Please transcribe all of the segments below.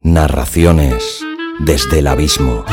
Narraciones desde el abismo.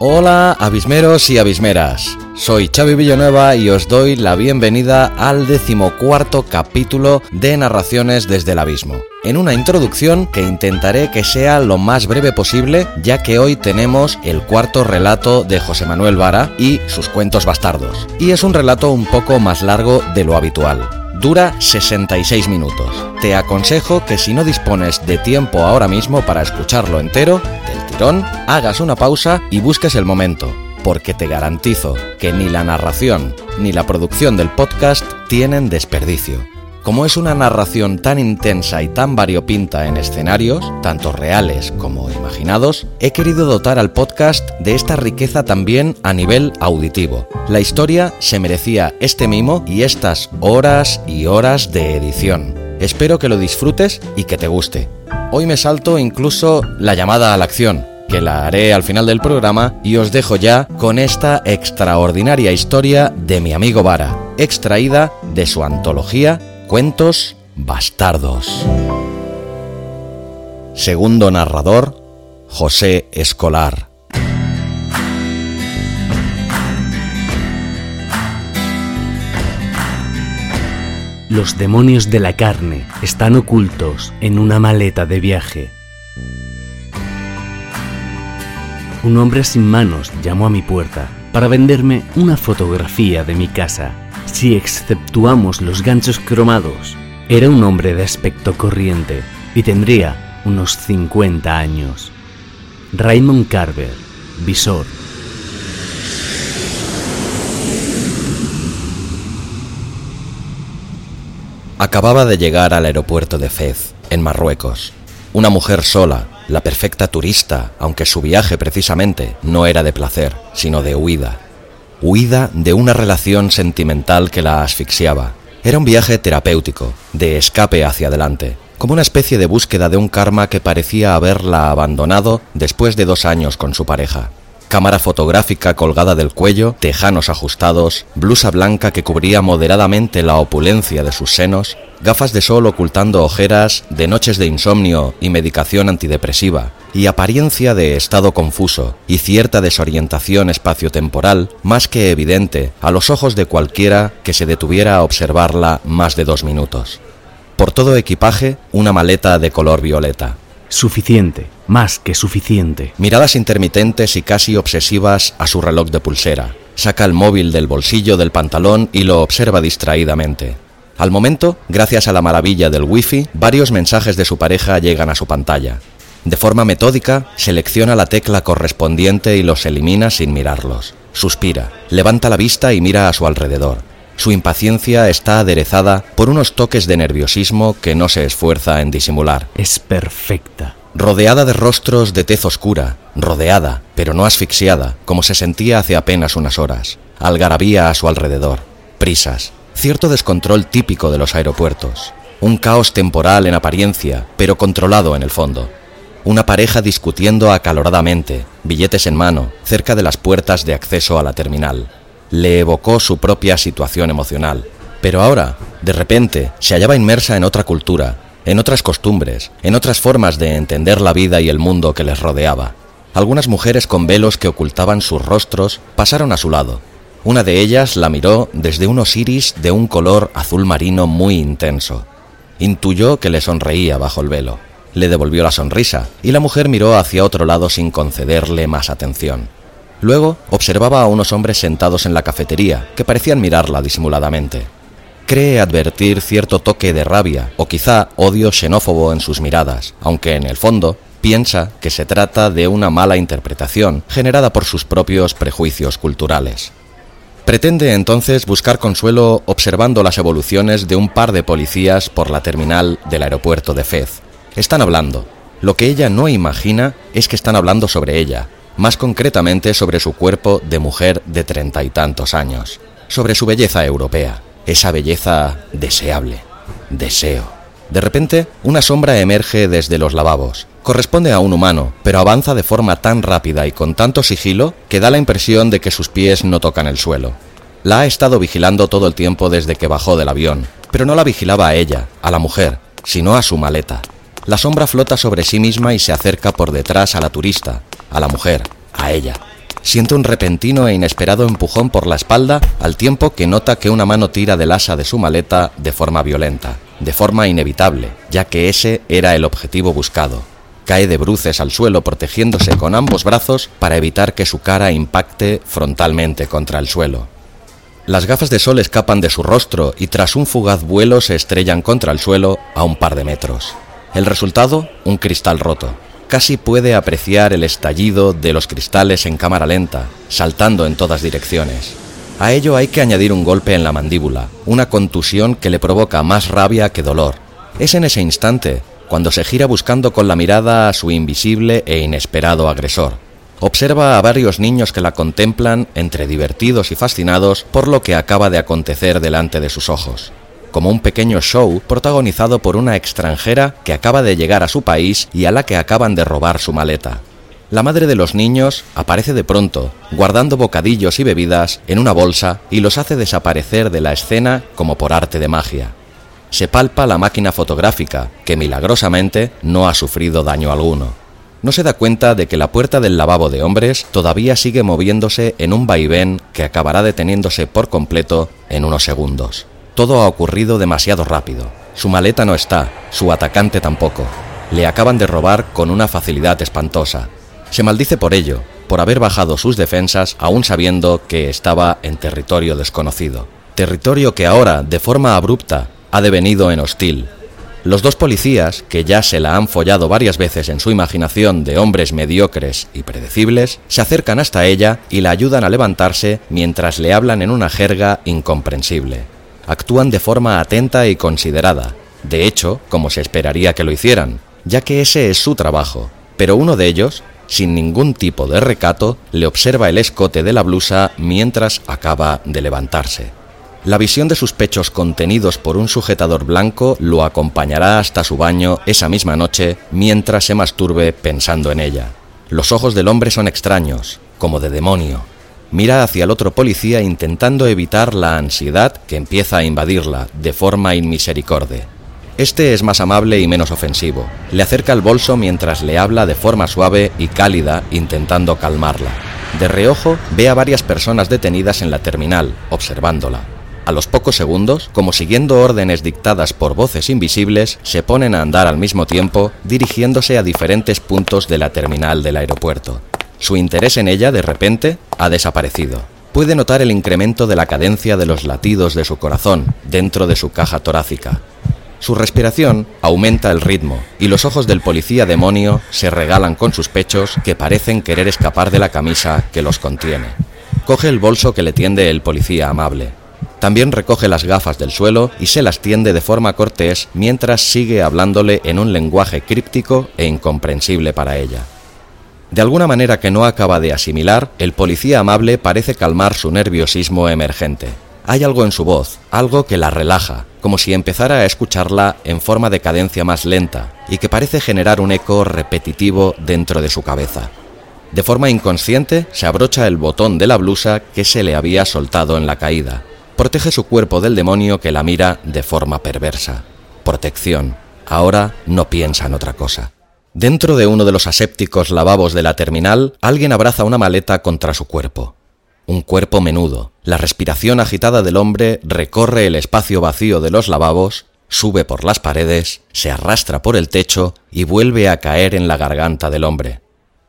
Hola, abismeros y abismeras. Soy Xavi Villanueva y os doy la bienvenida al decimocuarto capítulo de Narraciones desde el Abismo. En una introducción que intentaré que sea lo más breve posible, ya que hoy tenemos el cuarto relato de José Manuel Vara y sus cuentos bastardos. Y es un relato un poco más largo de lo habitual. Dura 66 minutos. Te aconsejo que si no dispones de tiempo ahora mismo para escucharlo entero, del tirón, hagas una pausa y busques el momento porque te garantizo que ni la narración ni la producción del podcast tienen desperdicio. Como es una narración tan intensa y tan variopinta en escenarios, tanto reales como imaginados, he querido dotar al podcast de esta riqueza también a nivel auditivo. La historia se merecía este mimo y estas horas y horas de edición. Espero que lo disfrutes y que te guste. Hoy me salto incluso la llamada a la acción, que la haré al final del programa y os dejo ya con esta extraordinaria historia de mi amigo Vara, extraída de su antología Cuentos Bastardos. Segundo narrador, José Escolar. Los demonios de la carne están ocultos en una maleta de viaje un hombre sin manos llamó a mi puerta para venderme una fotografía de mi casa. Si exceptuamos los ganchos cromados, era un hombre de aspecto corriente y tendría unos 50 años. Raymond Carver, visor. Acababa de llegar al aeropuerto de Fez, en Marruecos. Una mujer sola, la perfecta turista, aunque su viaje precisamente no era de placer, sino de huida. Huida de una relación sentimental que la asfixiaba. Era un viaje terapéutico, de escape hacia adelante, como una especie de búsqueda de un karma que parecía haberla abandonado después de dos años con su pareja cámara fotográfica colgada del cuello, tejanos ajustados, blusa blanca que cubría moderadamente la opulencia de sus senos, gafas de sol ocultando ojeras, de noches de insomnio y medicación antidepresiva, y apariencia de estado confuso y cierta desorientación espaciotemporal más que evidente a los ojos de cualquiera que se detuviera a observarla más de dos minutos. Por todo equipaje, una maleta de color violeta. Suficiente, más que suficiente. Miradas intermitentes y casi obsesivas a su reloj de pulsera. Saca el móvil del bolsillo del pantalón y lo observa distraídamente. Al momento, gracias a la maravilla del wifi, varios mensajes de su pareja llegan a su pantalla. De forma metódica, selecciona la tecla correspondiente y los elimina sin mirarlos. Suspira, levanta la vista y mira a su alrededor. Su impaciencia está aderezada por unos toques de nerviosismo que no se esfuerza en disimular. Es perfecta. Rodeada de rostros de tez oscura, rodeada, pero no asfixiada, como se sentía hace apenas unas horas. Algarabía a su alrededor. Prisas. Cierto descontrol típico de los aeropuertos. Un caos temporal en apariencia, pero controlado en el fondo. Una pareja discutiendo acaloradamente, billetes en mano, cerca de las puertas de acceso a la terminal le evocó su propia situación emocional. Pero ahora, de repente, se hallaba inmersa en otra cultura, en otras costumbres, en otras formas de entender la vida y el mundo que les rodeaba. Algunas mujeres con velos que ocultaban sus rostros pasaron a su lado. Una de ellas la miró desde unos iris de un color azul marino muy intenso. Intuyó que le sonreía bajo el velo. Le devolvió la sonrisa y la mujer miró hacia otro lado sin concederle más atención. Luego observaba a unos hombres sentados en la cafetería, que parecían mirarla disimuladamente. Cree advertir cierto toque de rabia o quizá odio xenófobo en sus miradas, aunque en el fondo piensa que se trata de una mala interpretación generada por sus propios prejuicios culturales. Pretende entonces buscar consuelo observando las evoluciones de un par de policías por la terminal del aeropuerto de Fez. Están hablando. Lo que ella no imagina es que están hablando sobre ella, más concretamente sobre su cuerpo de mujer de treinta y tantos años, sobre su belleza europea, esa belleza deseable. deseo. De repente, una sombra emerge desde los lavabos. Corresponde a un humano, pero avanza de forma tan rápida y con tanto sigilo que da la impresión de que sus pies no tocan el suelo. La ha estado vigilando todo el tiempo desde que bajó del avión, pero no la vigilaba a ella, a la mujer, sino a su maleta. La sombra flota sobre sí misma y se acerca por detrás a la turista, a la mujer, a ella. Siente un repentino e inesperado empujón por la espalda al tiempo que nota que una mano tira del asa de su maleta de forma violenta, de forma inevitable, ya que ese era el objetivo buscado. Cae de bruces al suelo protegiéndose con ambos brazos para evitar que su cara impacte frontalmente contra el suelo. Las gafas de sol escapan de su rostro y tras un fugaz vuelo se estrellan contra el suelo a un par de metros. El resultado, un cristal roto. Casi puede apreciar el estallido de los cristales en cámara lenta, saltando en todas direcciones. A ello hay que añadir un golpe en la mandíbula, una contusión que le provoca más rabia que dolor. Es en ese instante, cuando se gira buscando con la mirada a su invisible e inesperado agresor. Observa a varios niños que la contemplan entre divertidos y fascinados por lo que acaba de acontecer delante de sus ojos, como un pequeño show protagonizado por una extranjera que acaba de llegar a su país y a la que acaban de robar su maleta. La madre de los niños aparece de pronto, guardando bocadillos y bebidas en una bolsa y los hace desaparecer de la escena como por arte de magia. Se palpa la máquina fotográfica, que milagrosamente no ha sufrido daño alguno no se da cuenta de que la puerta del lavabo de hombres todavía sigue moviéndose en un vaivén que acabará deteniéndose por completo en unos segundos. Todo ha ocurrido demasiado rápido. Su maleta no está, su atacante tampoco. Le acaban de robar con una facilidad espantosa. Se maldice por ello, por haber bajado sus defensas aún sabiendo que estaba en territorio desconocido. Territorio que ahora, de forma abrupta, ha devenido en hostil, los dos policías, que ya se la han follado varias veces en su imaginación de hombres mediocres y predecibles, se acercan hasta ella y la ayudan a levantarse mientras le hablan en una jerga incomprensible. Actúan de forma atenta y considerada, de hecho, como se esperaría que lo hicieran, ya que ese es su trabajo, pero uno de ellos, sin ningún tipo de recato, le observa el escote de la blusa mientras acaba de levantarse. La visión de sus pechos contenidos por un sujetador blanco lo acompañará hasta su baño esa misma noche mientras se masturbe pensando en ella. Los ojos del hombre son extraños, como de demonio. Mira hacia el otro policía intentando evitar la ansiedad que empieza a invadirla de forma inmisericorde. Este es más amable y menos ofensivo. Le acerca el bolso mientras le habla de forma suave y cálida intentando calmarla. De reojo ve a varias personas detenidas en la terminal, observándola. A los pocos segundos, como siguiendo órdenes dictadas por voces invisibles, se ponen a andar al mismo tiempo, dirigiéndose a diferentes puntos de la terminal del aeropuerto. Su interés en ella, de repente, ha desaparecido. Puede notar el incremento de la cadencia de los latidos de su corazón dentro de su caja torácica. Su respiración aumenta el ritmo y los ojos del policía demonio se regalan con sus pechos que parecen querer escapar de la camisa que los contiene. Coge el bolso que le tiende el policía amable. También recoge las gafas del suelo y se las tiende de forma cortés mientras sigue hablándole en un lenguaje críptico e incomprensible para ella. De alguna manera que no acaba de asimilar, el policía amable parece calmar su nerviosismo emergente. Hay algo en su voz, algo que la relaja, como si empezara a escucharla en forma de cadencia más lenta, y que parece generar un eco repetitivo dentro de su cabeza. De forma inconsciente, se abrocha el botón de la blusa que se le había soltado en la caída, Protege su cuerpo del demonio que la mira de forma perversa. Protección. Ahora no piensa en otra cosa. Dentro de uno de los asépticos lavabos de la terminal, alguien abraza una maleta contra su cuerpo. Un cuerpo menudo. La respiración agitada del hombre recorre el espacio vacío de los lavabos, sube por las paredes, se arrastra por el techo y vuelve a caer en la garganta del hombre.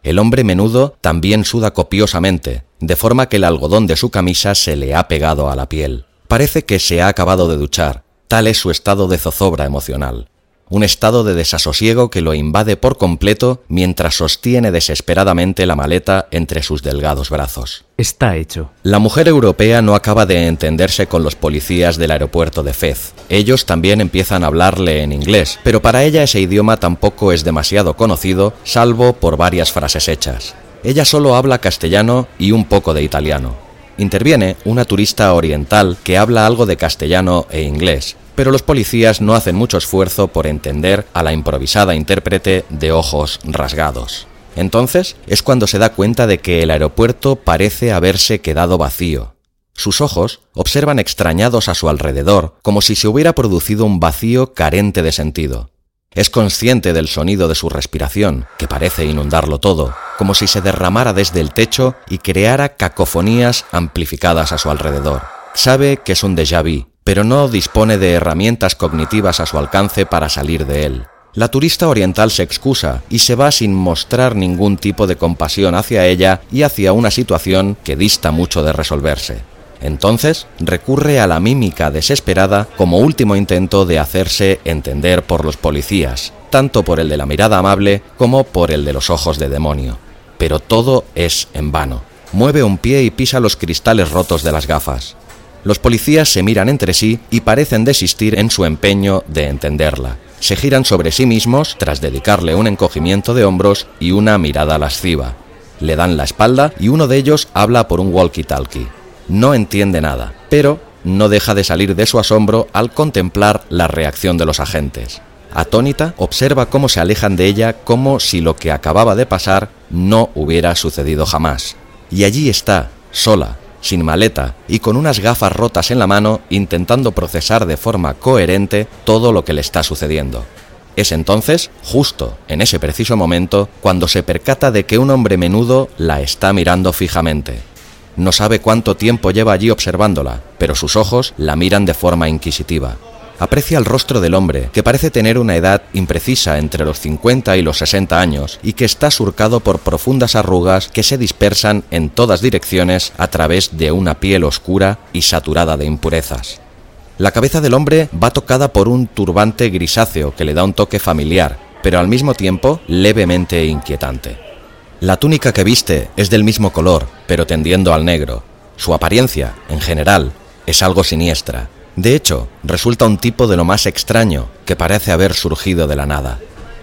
El hombre menudo también suda copiosamente, de forma que el algodón de su camisa se le ha pegado a la piel. Parece que se ha acabado de duchar, tal es su estado de zozobra emocional. Un estado de desasosiego que lo invade por completo mientras sostiene desesperadamente la maleta entre sus delgados brazos. Está hecho. La mujer europea no acaba de entenderse con los policías del aeropuerto de Fez. Ellos también empiezan a hablarle en inglés, pero para ella ese idioma tampoco es demasiado conocido, salvo por varias frases hechas. Ella solo habla castellano y un poco de italiano. Interviene una turista oriental que habla algo de castellano e inglés, pero los policías no hacen mucho esfuerzo por entender a la improvisada intérprete de ojos rasgados. Entonces es cuando se da cuenta de que el aeropuerto parece haberse quedado vacío. Sus ojos observan extrañados a su alrededor, como si se hubiera producido un vacío carente de sentido. Es consciente del sonido de su respiración, que parece inundarlo todo, como si se derramara desde el techo y creara cacofonías amplificadas a su alrededor. Sabe que es un déjà vu, pero no dispone de herramientas cognitivas a su alcance para salir de él. La turista oriental se excusa y se va sin mostrar ningún tipo de compasión hacia ella y hacia una situación que dista mucho de resolverse. Entonces recurre a la mímica desesperada como último intento de hacerse entender por los policías, tanto por el de la mirada amable como por el de los ojos de demonio. Pero todo es en vano. Mueve un pie y pisa los cristales rotos de las gafas. Los policías se miran entre sí y parecen desistir en su empeño de entenderla. Se giran sobre sí mismos tras dedicarle un encogimiento de hombros y una mirada lasciva. Le dan la espalda y uno de ellos habla por un walkie-talkie. No entiende nada, pero no deja de salir de su asombro al contemplar la reacción de los agentes. Atónita, observa cómo se alejan de ella como si lo que acababa de pasar no hubiera sucedido jamás. Y allí está, sola, sin maleta y con unas gafas rotas en la mano intentando procesar de forma coherente todo lo que le está sucediendo. Es entonces, justo en ese preciso momento, cuando se percata de que un hombre menudo la está mirando fijamente. No sabe cuánto tiempo lleva allí observándola, pero sus ojos la miran de forma inquisitiva. Aprecia el rostro del hombre, que parece tener una edad imprecisa entre los 50 y los 60 años y que está surcado por profundas arrugas que se dispersan en todas direcciones a través de una piel oscura y saturada de impurezas. La cabeza del hombre va tocada por un turbante grisáceo que le da un toque familiar, pero al mismo tiempo levemente inquietante. La túnica que viste es del mismo color, pero tendiendo al negro. Su apariencia, en general, es algo siniestra, de hecho, resulta un tipo de lo más extraño que parece haber surgido de la nada.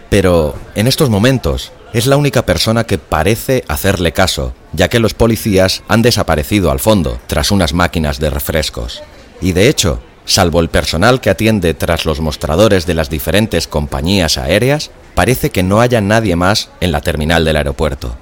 Pero, en estos momentos, es la única persona que parece hacerle caso, ya que los policías han desaparecido al fondo tras unas máquinas de refrescos. Y de hecho, salvo el personal que atiende tras los mostradores de las diferentes compañías aéreas, parece que no haya nadie más en la terminal del aeropuerto.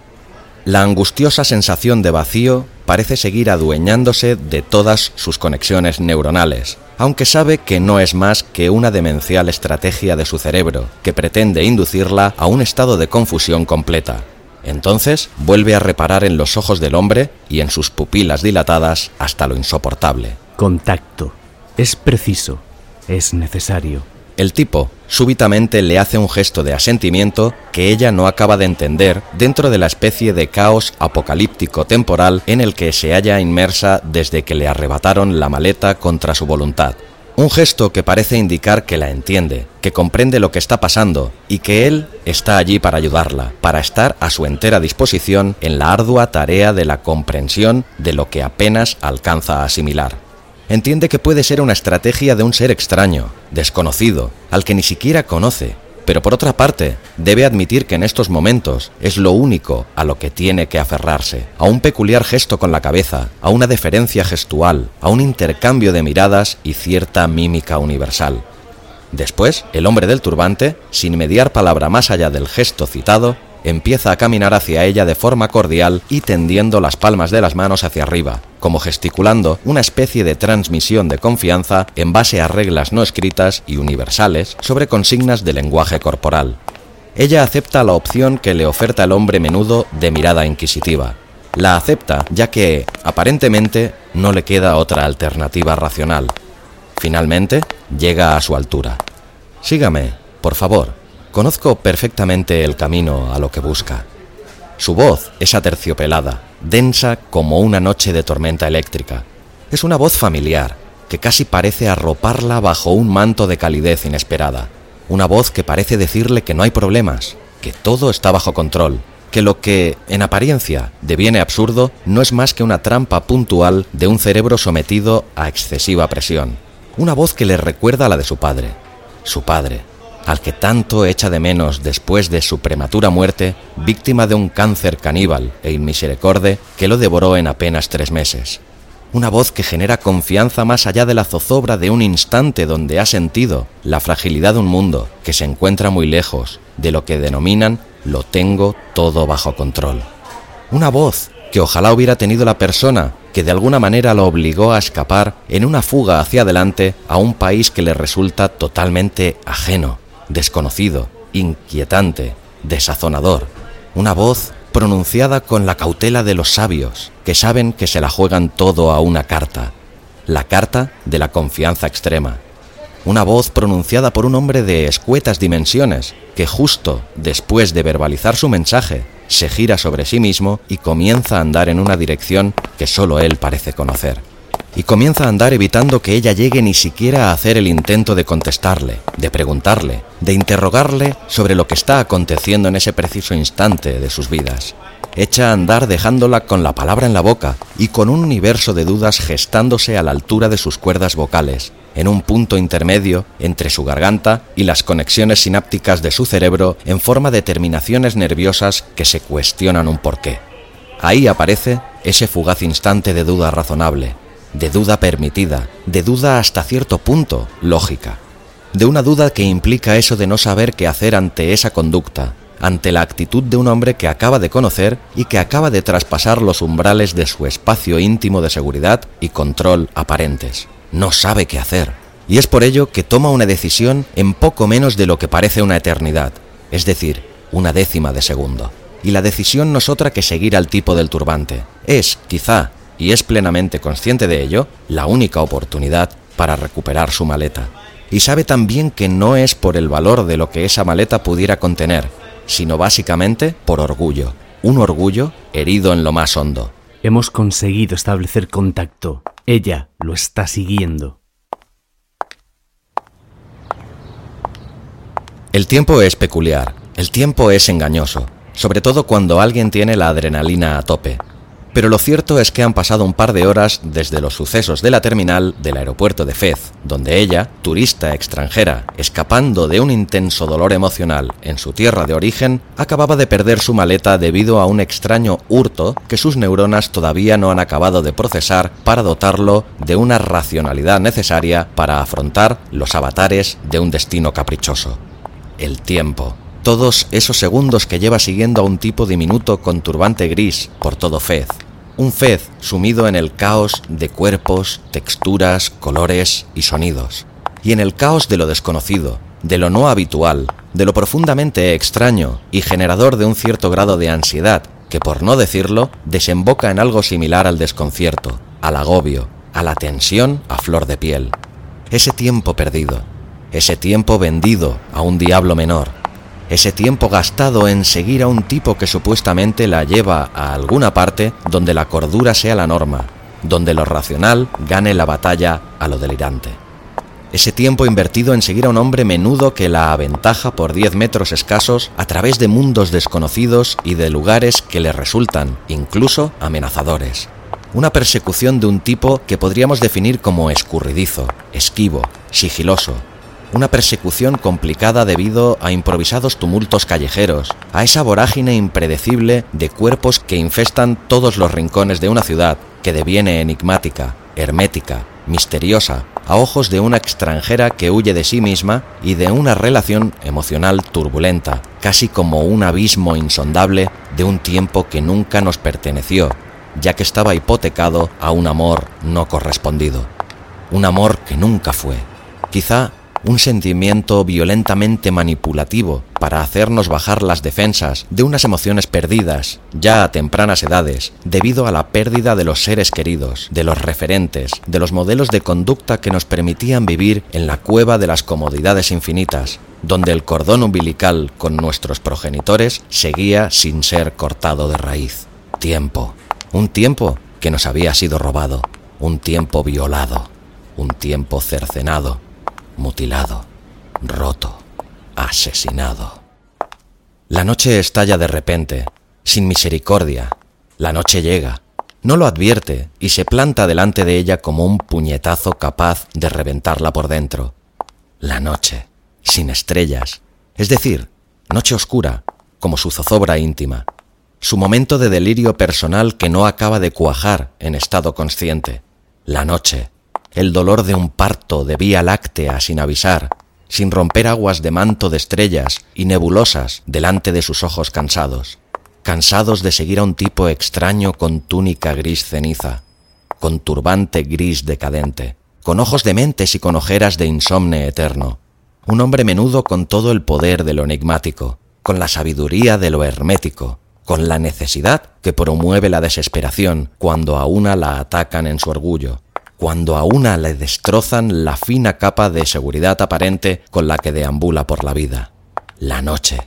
La angustiosa sensación de vacío parece seguir adueñándose de todas sus conexiones neuronales, aunque sabe que no es más que una demencial estrategia de su cerebro, que pretende inducirla a un estado de confusión completa. Entonces vuelve a reparar en los ojos del hombre y en sus pupilas dilatadas hasta lo insoportable. Contacto. Es preciso. Es necesario. El tipo súbitamente le hace un gesto de asentimiento que ella no acaba de entender dentro de la especie de caos apocalíptico temporal en el que se halla inmersa desde que le arrebataron la maleta contra su voluntad. Un gesto que parece indicar que la entiende, que comprende lo que está pasando y que él está allí para ayudarla, para estar a su entera disposición en la ardua tarea de la comprensión de lo que apenas alcanza a asimilar entiende que puede ser una estrategia de un ser extraño, desconocido, al que ni siquiera conoce, pero por otra parte, debe admitir que en estos momentos es lo único a lo que tiene que aferrarse, a un peculiar gesto con la cabeza, a una deferencia gestual, a un intercambio de miradas y cierta mímica universal. Después, el hombre del turbante, sin mediar palabra más allá del gesto citado, empieza a caminar hacia ella de forma cordial y tendiendo las palmas de las manos hacia arriba, como gesticulando una especie de transmisión de confianza en base a reglas no escritas y universales sobre consignas de lenguaje corporal. Ella acepta la opción que le oferta el hombre menudo de mirada inquisitiva. La acepta ya que, aparentemente, no le queda otra alternativa racional. Finalmente, llega a su altura. Sígame, por favor, Conozco perfectamente el camino a lo que busca. Su voz es aterciopelada, densa como una noche de tormenta eléctrica. Es una voz familiar, que casi parece arroparla bajo un manto de calidez inesperada. Una voz que parece decirle que no hay problemas, que todo está bajo control, que lo que, en apariencia, deviene absurdo no es más que una trampa puntual de un cerebro sometido a excesiva presión. Una voz que le recuerda a la de su padre. Su padre, al que tanto echa de menos después de su prematura muerte, víctima de un cáncer caníbal e inmisericorde que lo devoró en apenas tres meses. una voz que genera confianza más allá de la zozobra de un instante donde ha sentido la fragilidad de un mundo que se encuentra muy lejos de lo que denominan lo tengo todo bajo control. Una voz que ojalá hubiera tenido la persona que de alguna manera lo obligó a escapar en una fuga hacia adelante a un país que le resulta totalmente ajeno, desconocido, inquietante, desazonador. Una voz pronunciada con la cautela de los sabios, que saben que se la juegan todo a una carta, la carta de la confianza extrema. Una voz pronunciada por un hombre de escuetas dimensiones, que justo después de verbalizar su mensaje, se gira sobre sí mismo y comienza a andar en una dirección que solo él parece conocer. Y comienza a andar evitando que ella llegue ni siquiera a hacer el intento de contestarle, de preguntarle, de interrogarle sobre lo que está aconteciendo en ese preciso instante de sus vidas. Echa a andar dejándola con la palabra en la boca y con un universo de dudas gestándose a la altura de sus cuerdas vocales, en un punto intermedio entre su garganta y las conexiones sinápticas de su cerebro en forma de terminaciones nerviosas que se cuestionan un porqué. Ahí aparece ese fugaz instante de duda razonable, de duda permitida, de duda hasta cierto punto lógica, de una duda que implica eso de no saber qué hacer ante esa conducta, ante la actitud de un hombre que acaba de conocer y que acaba de traspasar los umbrales de su espacio íntimo de seguridad y control aparentes no sabe qué hacer. Y es por ello que toma una decisión en poco menos de lo que parece una eternidad, es decir, una décima de segundo. Y la decisión no es otra que seguir al tipo del turbante. Es, quizá, y es plenamente consciente de ello, la única oportunidad para recuperar su maleta. Y sabe también que no es por el valor de lo que esa maleta pudiera contener, sino básicamente por orgullo. Un orgullo herido en lo más hondo. Hemos conseguido establecer contacto. Ella lo está siguiendo. El tiempo es peculiar, el tiempo es engañoso, sobre todo cuando alguien tiene la adrenalina a tope. Pero lo cierto es que han pasado un par de horas desde los sucesos de la terminal del aeropuerto de Fez, donde ella, turista extranjera, escapando de un intenso dolor emocional en su tierra de origen, acababa de perder su maleta debido a un extraño hurto que sus neuronas todavía no han acabado de procesar para dotarlo de una racionalidad necesaria para afrontar los avatares de un destino caprichoso. El tiempo todos esos segundos que lleva siguiendo a un tipo diminuto con turbante gris por todo Fez. Un Fez sumido en el caos de cuerpos, texturas, colores y sonidos. Y en el caos de lo desconocido, de lo no habitual, de lo profundamente extraño y generador de un cierto grado de ansiedad que, por no decirlo, desemboca en algo similar al desconcierto, al agobio, a la tensión a flor de piel. Ese tiempo perdido, ese tiempo vendido a un diablo menor, ese tiempo gastado en seguir a un tipo que supuestamente la lleva a alguna parte donde la cordura sea la norma, donde lo racional gane la batalla a lo delirante. Ese tiempo invertido en seguir a un hombre menudo que la aventaja por 10 metros escasos a través de mundos desconocidos y de lugares que le resultan incluso amenazadores. Una persecución de un tipo que podríamos definir como escurridizo, esquivo, sigiloso, una persecución complicada debido a improvisados tumultos callejeros, a esa vorágine impredecible de cuerpos que infestan todos los rincones de una ciudad que deviene enigmática, hermética, misteriosa, a ojos de una extranjera que huye de sí misma y de una relación emocional turbulenta, casi como un abismo insondable de un tiempo que nunca nos perteneció, ya que estaba hipotecado a un amor no correspondido, un amor que nunca fue. Quizá un sentimiento violentamente manipulativo para hacernos bajar las defensas de unas emociones perdidas ya a tempranas edades debido a la pérdida de los seres queridos, de los referentes, de los modelos de conducta que nos permitían vivir en la cueva de las comodidades infinitas, donde el cordón umbilical con nuestros progenitores seguía sin ser cortado de raíz. Tiempo, un tiempo que nos había sido robado, un tiempo violado, un tiempo cercenado mutilado, roto, asesinado. La noche estalla de repente, sin misericordia. La noche llega, no lo advierte y se planta delante de ella como un puñetazo capaz de reventarla por dentro. La noche, sin estrellas, es decir, noche oscura, como su zozobra íntima, su momento de delirio personal que no acaba de cuajar en estado consciente, La noche. El dolor de un parto de vía láctea sin avisar, sin romper aguas de manto de estrellas y nebulosas delante de sus ojos cansados, cansados de seguir a un tipo extraño con túnica gris ceniza, con turbante gris decadente, con ojos de mentes y con ojeras de insomne eterno, un hombre menudo con todo el poder de lo enigmático, con la sabiduría de lo hermético, con la necesidad que promueve la desesperación cuando a una la atacan en su orgullo, cuando a una le destrozan la fina capa de seguridad aparente con la que deambula por la vida. La noche.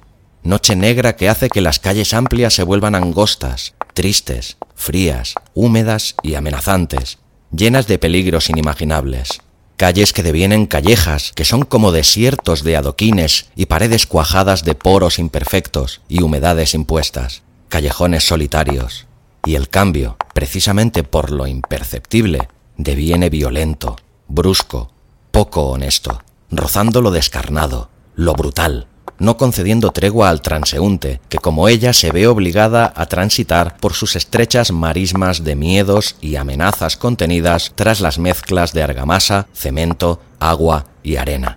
Noche negra que hace que las calles amplias se vuelvan angostas, tristes, frías, húmedas y amenazantes, llenas de peligros inimaginables. Calles que devienen callejas, que son como desiertos de adoquines y paredes cuajadas de poros imperfectos y humedades impuestas, callejones solitarios. Y el cambio, precisamente por lo imperceptible, deviene violento, brusco, poco honesto, rozando lo descarnado, lo brutal, no concediendo tregua al transeúnte, que como ella se ve obligada a transitar por sus estrechas marismas de miedos y amenazas contenidas tras las mezclas de argamasa, cemento, agua y arena.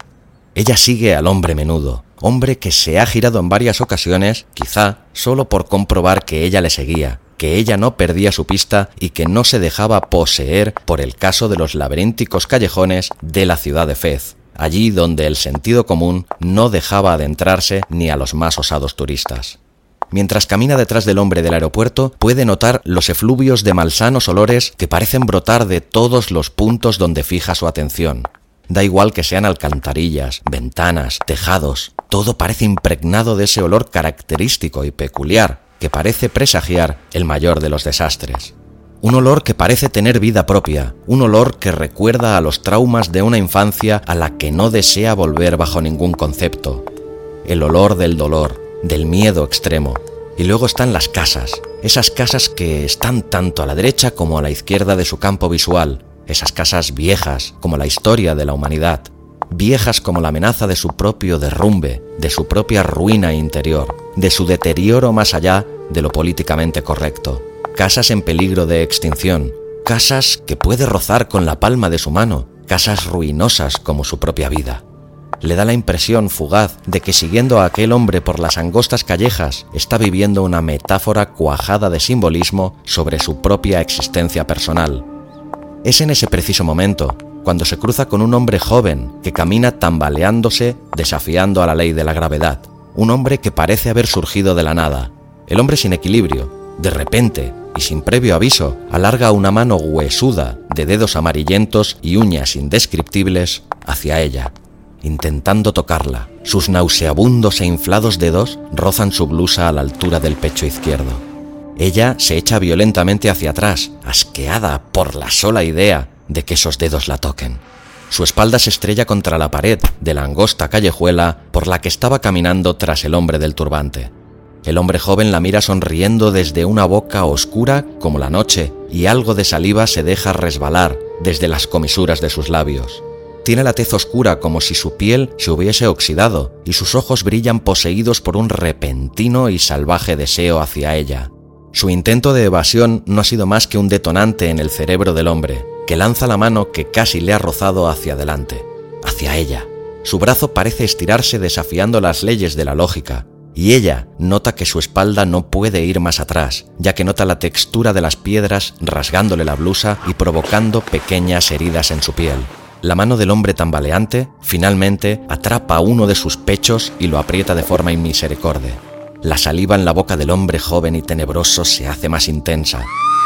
Ella sigue al hombre menudo, hombre que se ha girado en varias ocasiones, quizá solo por comprobar que ella le seguía, que ella no perdía su pista y que no se dejaba poseer por el caso de los laberínticos callejones de la ciudad de Fez, allí donde el sentido común no dejaba adentrarse ni a los más osados turistas. Mientras camina detrás del hombre del aeropuerto, puede notar los efluvios de malsanos olores que parecen brotar de todos los puntos donde fija su atención. Da igual que sean alcantarillas, ventanas, tejados, todo parece impregnado de ese olor característico y peculiar, que parece presagiar el mayor de los desastres. Un olor que parece tener vida propia, un olor que recuerda a los traumas de una infancia a la que no desea volver bajo ningún concepto. El olor del dolor, del miedo extremo. Y luego están las casas, esas casas que están tanto a la derecha como a la izquierda de su campo visual, esas casas viejas como la historia de la humanidad, viejas como la amenaza de su propio derrumbe, de su propia ruina interior, de su deterioro más allá de lo políticamente correcto, casas en peligro de extinción, casas que puede rozar con la palma de su mano, casas ruinosas como su propia vida. Le da la impresión fugaz de que siguiendo a aquel hombre por las angostas callejas está viviendo una metáfora cuajada de simbolismo sobre su propia existencia personal. Es en ese preciso momento cuando se cruza con un hombre joven que camina tambaleándose desafiando a la ley de la gravedad, un hombre que parece haber surgido de la nada, el hombre sin equilibrio, de repente y sin previo aviso, alarga una mano huesuda de dedos amarillentos y uñas indescriptibles hacia ella, intentando tocarla. Sus nauseabundos e inflados dedos rozan su blusa a la altura del pecho izquierdo. Ella se echa violentamente hacia atrás, asqueada por la sola idea de que esos dedos la toquen. Su espalda se estrella contra la pared de la angosta callejuela por la que estaba caminando tras el hombre del turbante. El hombre joven la mira sonriendo desde una boca oscura como la noche y algo de saliva se deja resbalar desde las comisuras de sus labios. Tiene la tez oscura como si su piel se hubiese oxidado y sus ojos brillan poseídos por un repentino y salvaje deseo hacia ella. Su intento de evasión no ha sido más que un detonante en el cerebro del hombre, que lanza la mano que casi le ha rozado hacia adelante, hacia ella. Su brazo parece estirarse desafiando las leyes de la lógica, y ella nota que su espalda no puede ir más atrás, ya que nota la textura de las piedras rasgándole la blusa y provocando pequeñas heridas en su piel. La mano del hombre tambaleante finalmente atrapa uno de sus pechos y lo aprieta de forma inmisericorde. La saliva en la boca del hombre joven y tenebroso se hace más intensa.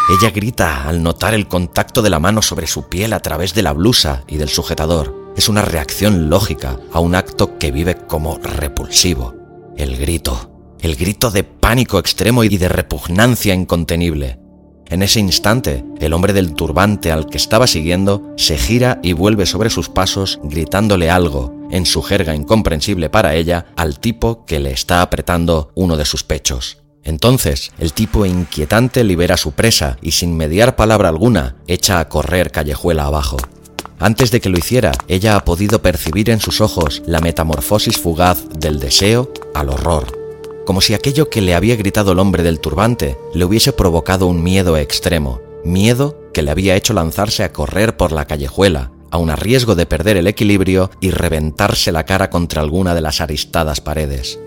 Ella grita al notar el contacto de la mano sobre su piel a través de la blusa y del sujetador. Es una reacción lógica a un acto que vive como repulsivo. El grito, el grito de pánico extremo y de repugnancia incontenible. En ese instante, el hombre del turbante al que estaba siguiendo se gira y vuelve sobre sus pasos gritándole algo, en su jerga incomprensible para ella, al tipo que le está apretando uno de sus pechos. Entonces, el tipo inquietante libera su presa y sin mediar palabra alguna, echa a correr callejuela abajo. Antes de que lo hiciera, ella ha podido percibir en sus ojos la metamorfosis fugaz del deseo al horror, como si aquello que le había gritado el hombre del turbante le hubiese provocado un miedo extremo, miedo que le había hecho lanzarse a correr por la callejuela, aun a riesgo de perder el equilibrio y reventarse la cara contra alguna de las aristadas paredes.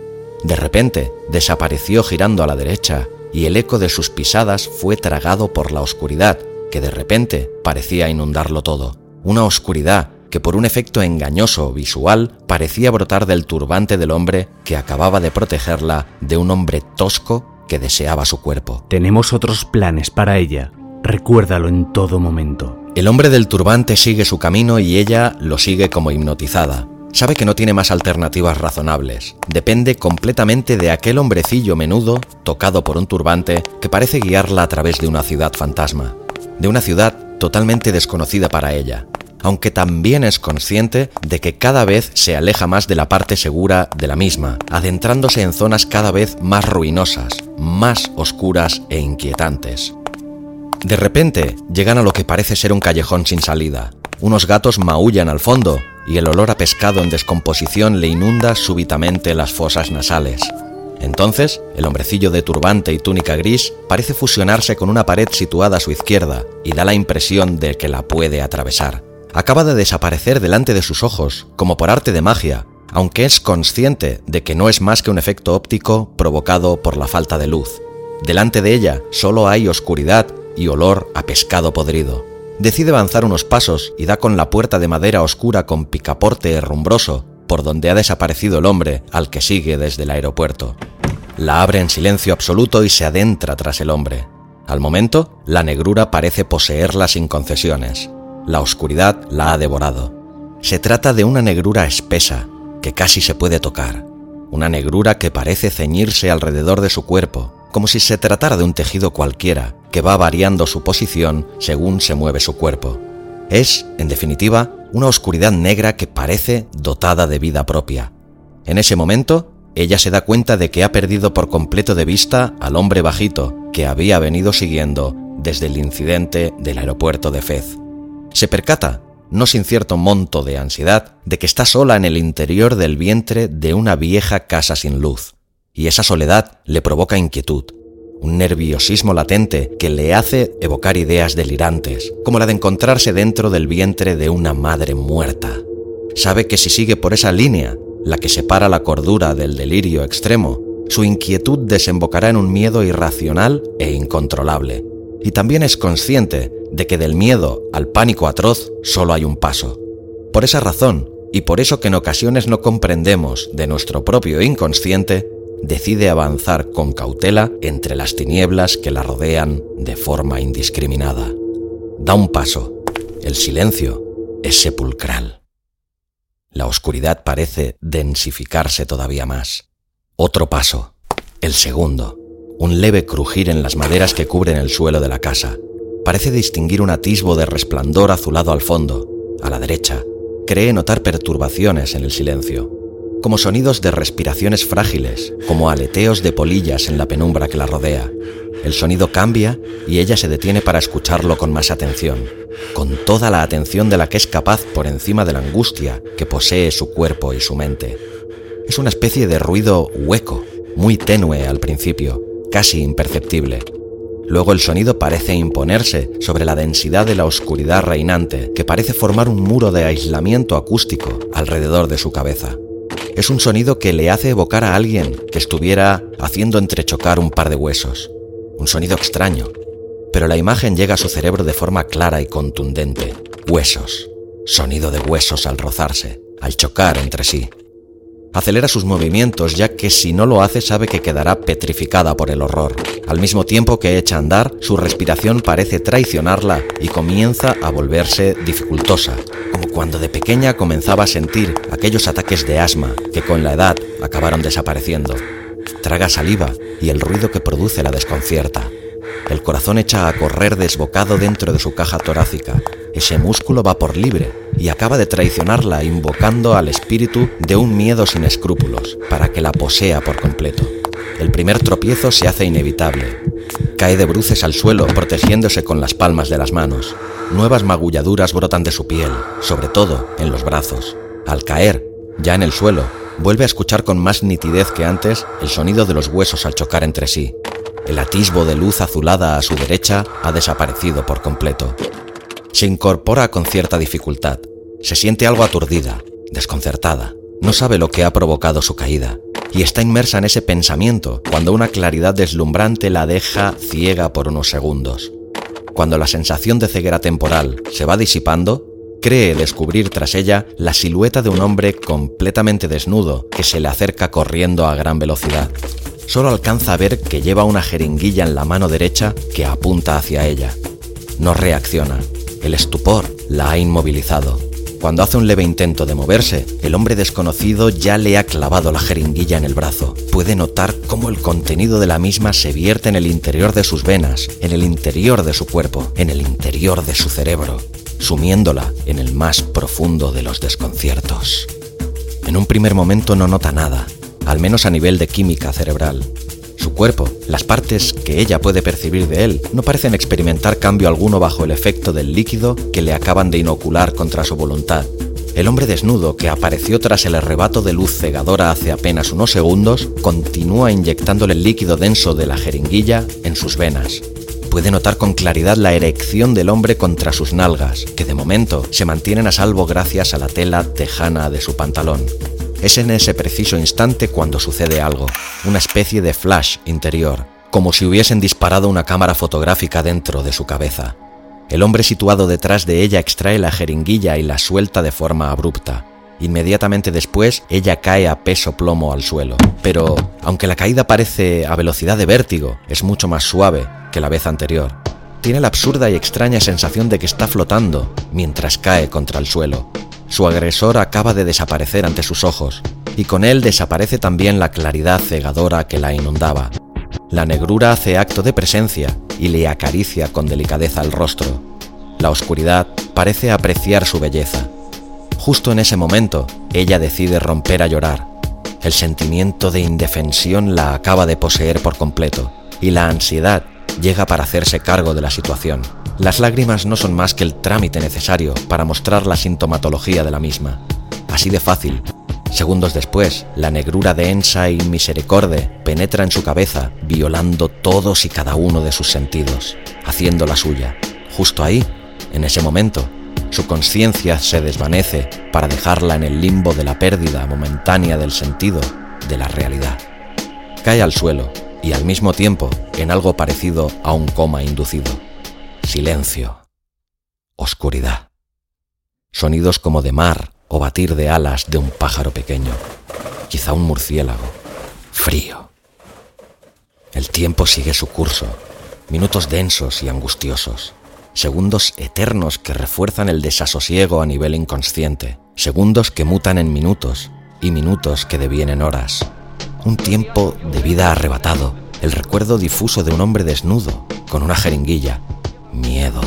De repente, desapareció girando a la derecha, y el eco de sus pisadas fue tragado por la oscuridad, que de repente parecía inundarlo todo. Una oscuridad que por un efecto engañoso visual parecía brotar del turbante del hombre que acababa de protegerla de un hombre tosco que deseaba su cuerpo. Tenemos otros planes para ella. Recuérdalo en todo momento. El hombre del turbante sigue su camino y ella lo sigue como hipnotizada. Sabe que no tiene más alternativas razonables. Depende completamente de aquel hombrecillo menudo, tocado por un turbante, que parece guiarla a través de una ciudad fantasma. De una ciudad totalmente desconocida para ella, aunque también es consciente de que cada vez se aleja más de la parte segura de la misma, adentrándose en zonas cada vez más ruinosas, más oscuras e inquietantes. De repente llegan a lo que parece ser un callejón sin salida. Unos gatos maullan al fondo y el olor a pescado en descomposición le inunda súbitamente las fosas nasales. Entonces, el hombrecillo de turbante y túnica gris parece fusionarse con una pared situada a su izquierda y da la impresión de que la puede atravesar acaba de desaparecer delante de sus ojos, como por arte de magia, aunque es consciente de que no es más que un efecto óptico provocado por la falta de luz. Delante de ella solo hay oscuridad y olor a pescado podrido. Decide avanzar unos pasos y da con la puerta de madera oscura con picaporte herrumbroso por donde ha desaparecido el hombre al que sigue desde el aeropuerto. La abre en silencio absoluto y se adentra tras el hombre. Al momento, la negrura parece poseerla sin concesiones. La oscuridad la ha devorado. Se trata de una negrura espesa, que casi se puede tocar, una negrura que parece ceñirse alrededor de su cuerpo, como si se tratara de un tejido cualquiera, que va variando su posición según se mueve su cuerpo. Es, en definitiva, una oscuridad negra que parece dotada de vida propia. En ese momento, ella se da cuenta de que ha perdido por completo de vista al hombre bajito que había venido siguiendo desde el incidente del aeropuerto de Fez se percata, no sin cierto monto de ansiedad, de que está sola en el interior del vientre de una vieja casa sin luz, y esa soledad le provoca inquietud, un nerviosismo latente que le hace evocar ideas delirantes, como la de encontrarse dentro del vientre de una madre muerta. Sabe que si sigue por esa línea, la que separa la cordura del delirio extremo, su inquietud desembocará en un miedo irracional e incontrolable. Y también es consciente de que del miedo al pánico atroz solo hay un paso. Por esa razón, y por eso que en ocasiones no comprendemos de nuestro propio inconsciente, decide avanzar con cautela entre las tinieblas que la rodean de forma indiscriminada. Da un paso. El silencio es sepulcral. La oscuridad parece densificarse todavía más. Otro paso. El segundo. Un leve crujir en las maderas que cubren el suelo de la casa parece distinguir un atisbo de resplandor azulado al fondo, a la derecha. Cree notar perturbaciones en el silencio, como sonidos de respiraciones frágiles, como aleteos de polillas en la penumbra que la rodea. El sonido cambia y ella se detiene para escucharlo con más atención, con toda la atención de la que es capaz por encima de la angustia que posee su cuerpo y su mente. Es una especie de ruido hueco, muy tenue al principio, casi imperceptible, Luego el sonido parece imponerse sobre la densidad de la oscuridad reinante, que parece formar un muro de aislamiento acústico alrededor de su cabeza. Es un sonido que le hace evocar a alguien que estuviera haciendo entrechocar un par de huesos. Un sonido extraño, pero la imagen llega a su cerebro de forma clara y contundente. Huesos. Sonido de huesos al rozarse, al chocar entre sí. Acelera sus movimientos ya que si no lo hace sabe que quedará petrificada por el horror. Al mismo tiempo que echa a andar, su respiración parece traicionarla y comienza a volverse dificultosa, cuando de pequeña comenzaba a sentir aquellos ataques de asma que con la edad acabaron desapareciendo. Traga saliva y el ruido que produce la desconcierta. El corazón echa a correr desbocado dentro de su caja torácica. Ese músculo va por libre y acaba de traicionarla invocando al espíritu de un miedo sin escrúpulos para que la posea por completo. El primer tropiezo se hace inevitable. Cae de bruces al suelo protegiéndose con las palmas de las manos. Nuevas magulladuras brotan de su piel, sobre todo en los brazos. Al caer, ya en el suelo, vuelve a escuchar con más nitidez que antes el sonido de los huesos al chocar entre sí. El atisbo de luz azulada a su derecha ha desaparecido por completo. Se incorpora con cierta dificultad. Se siente algo aturdida, desconcertada. No sabe lo que ha provocado su caída y está inmersa en ese pensamiento cuando una claridad deslumbrante la deja ciega por unos segundos. Cuando la sensación de ceguera temporal se va disipando, cree descubrir tras ella la silueta de un hombre completamente desnudo que se le acerca corriendo a gran velocidad. Solo alcanza a ver que lleva una jeringuilla en la mano derecha que apunta hacia ella. No reacciona. El estupor la ha inmovilizado. Cuando hace un leve intento de moverse, el hombre desconocido ya le ha clavado la jeringuilla en el brazo. Puede notar cómo el contenido de la misma se vierte en el interior de sus venas, en el interior de su cuerpo, en el interior de su cerebro, sumiéndola en el más profundo de los desconciertos. En un primer momento no nota nada, al menos a nivel de química cerebral. Su cuerpo, las partes que ella puede percibir de él, no parecen experimentar cambio alguno bajo el efecto del líquido que le acaban de inocular contra su voluntad. El hombre desnudo, que apareció tras el arrebato de luz cegadora hace apenas unos segundos, continúa inyectándole el líquido denso de la jeringuilla en sus venas. Puede notar con claridad la erección del hombre contra sus nalgas, que de momento se mantienen a salvo gracias a la tela tejana de su pantalón. Es en ese preciso instante cuando sucede algo, una especie de flash interior, como si hubiesen disparado una cámara fotográfica dentro de su cabeza. El hombre situado detrás de ella extrae la jeringuilla y la suelta de forma abrupta. Inmediatamente después, ella cae a peso plomo al suelo. Pero, aunque la caída parece a velocidad de vértigo, es mucho más suave que la vez anterior. Tiene la absurda y extraña sensación de que está flotando mientras cae contra el suelo. Su agresor acaba de desaparecer ante sus ojos, y con él desaparece también la claridad cegadora que la inundaba. La negrura hace acto de presencia y le acaricia con delicadeza el rostro. La oscuridad parece apreciar su belleza. Justo en ese momento, ella decide romper a llorar. El sentimiento de indefensión la acaba de poseer por completo, y la ansiedad llega para hacerse cargo de la situación. Las lágrimas no son más que el trámite necesario para mostrar la sintomatología de la misma. Así de fácil. Segundos después, la negrura densa y misericorde penetra en su cabeza, violando todos y cada uno de sus sentidos, haciendo la suya. Justo ahí, en ese momento, su conciencia se desvanece para dejarla en el limbo de la pérdida momentánea del sentido de la realidad. Cae al suelo y al mismo tiempo en algo parecido a un coma inducido silencio, oscuridad, sonidos como de mar o batir de alas de un pájaro pequeño, quizá un murciélago, frío. El tiempo sigue su curso, minutos densos y angustiosos, segundos eternos que refuerzan el desasosiego a nivel inconsciente, segundos que mutan en minutos y minutos que devienen horas, un tiempo de vida arrebatado, el recuerdo difuso de un hombre desnudo, con una jeringuilla, Miedo.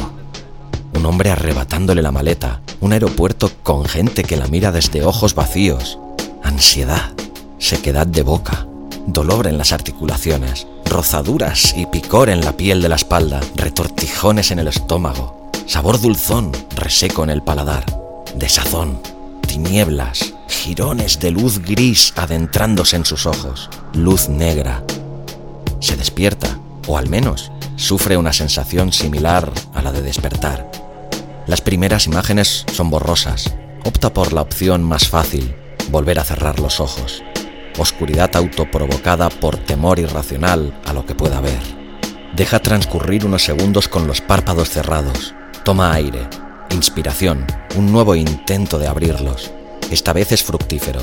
Un hombre arrebatándole la maleta. Un aeropuerto con gente que la mira desde ojos vacíos. Ansiedad. Sequedad de boca. Dolor en las articulaciones. Rozaduras y picor en la piel de la espalda. Retortijones en el estómago. Sabor dulzón, reseco en el paladar. Desazón. Tinieblas. Girones de luz gris adentrándose en sus ojos. Luz negra. Se despierta, o al menos sufre una sensación similar a la de despertar. Las primeras imágenes son borrosas. Opta por la opción más fácil, volver a cerrar los ojos. Oscuridad autoprovocada por temor irracional a lo que pueda ver. Deja transcurrir unos segundos con los párpados cerrados. Toma aire. Inspiración. Un nuevo intento de abrirlos. Esta vez es fructífero.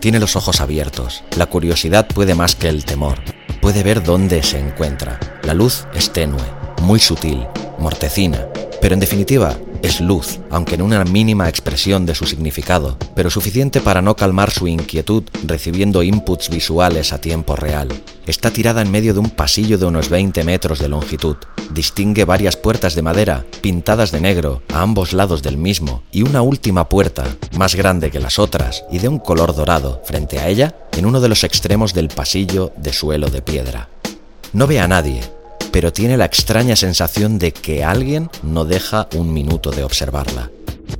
Tiene los ojos abiertos. La curiosidad puede más que el temor puede ver dónde se encuentra. La luz es tenue, muy sutil, mortecina, pero en definitiva es luz, aunque en una mínima expresión de su significado, pero suficiente para no calmar su inquietud recibiendo inputs visuales a tiempo real. Está tirada en medio de un pasillo de unos 20 metros de longitud. Distingue varias puertas de madera, pintadas de negro, a ambos lados del mismo, y una última puerta, más grande que las otras y de un color dorado, frente a ella, en uno de los extremos del pasillo de suelo de piedra. No ve a nadie, pero tiene la extraña sensación de que alguien no deja un minuto de observarla.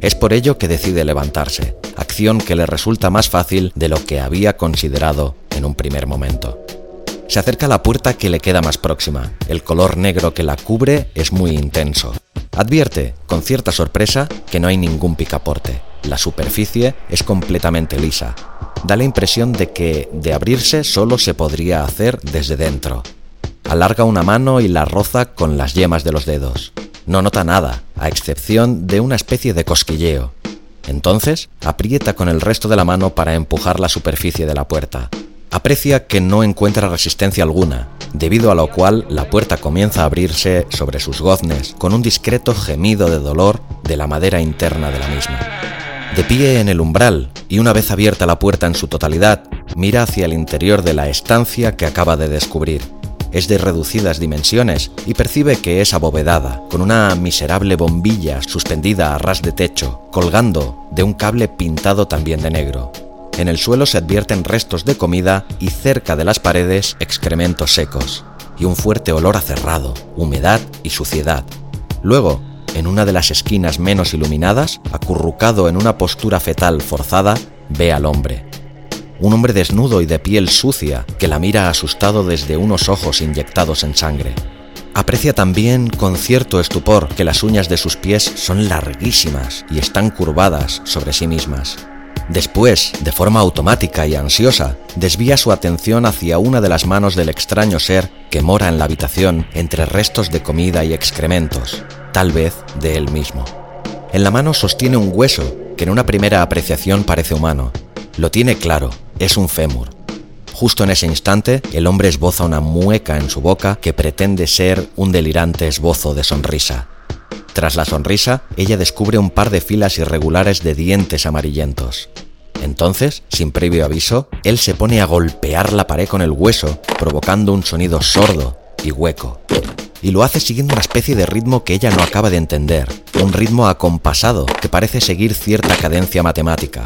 Es por ello que decide levantarse, acción que le resulta más fácil de lo que había considerado en un primer momento. Se acerca a la puerta que le queda más próxima. El color negro que la cubre es muy intenso. Advierte, con cierta sorpresa, que no hay ningún picaporte. La superficie es completamente lisa. Da la impresión de que de abrirse solo se podría hacer desde dentro. Alarga una mano y la roza con las yemas de los dedos. No nota nada, a excepción de una especie de cosquilleo. Entonces, aprieta con el resto de la mano para empujar la superficie de la puerta. Aprecia que no encuentra resistencia alguna, debido a lo cual la puerta comienza a abrirse sobre sus goznes con un discreto gemido de dolor de la madera interna de la misma. De pie en el umbral, y una vez abierta la puerta en su totalidad, mira hacia el interior de la estancia que acaba de descubrir. Es de reducidas dimensiones y percibe que es abovedada, con una miserable bombilla suspendida a ras de techo, colgando de un cable pintado también de negro. En el suelo se advierten restos de comida y cerca de las paredes excrementos secos, y un fuerte olor a cerrado, humedad y suciedad. Luego, en una de las esquinas menos iluminadas, acurrucado en una postura fetal forzada, ve al hombre. Un hombre desnudo y de piel sucia que la mira asustado desde unos ojos inyectados en sangre. Aprecia también con cierto estupor que las uñas de sus pies son larguísimas y están curvadas sobre sí mismas. Después, de forma automática y ansiosa, desvía su atención hacia una de las manos del extraño ser que mora en la habitación entre restos de comida y excrementos, tal vez de él mismo. En la mano sostiene un hueso que en una primera apreciación parece humano. Lo tiene claro, es un fémur. Justo en ese instante, el hombre esboza una mueca en su boca que pretende ser un delirante esbozo de sonrisa. Tras la sonrisa, ella descubre un par de filas irregulares de dientes amarillentos. Entonces, sin previo aviso, él se pone a golpear la pared con el hueso, provocando un sonido sordo y hueco. Y lo hace siguiendo una especie de ritmo que ella no acaba de entender, un ritmo acompasado que parece seguir cierta cadencia matemática.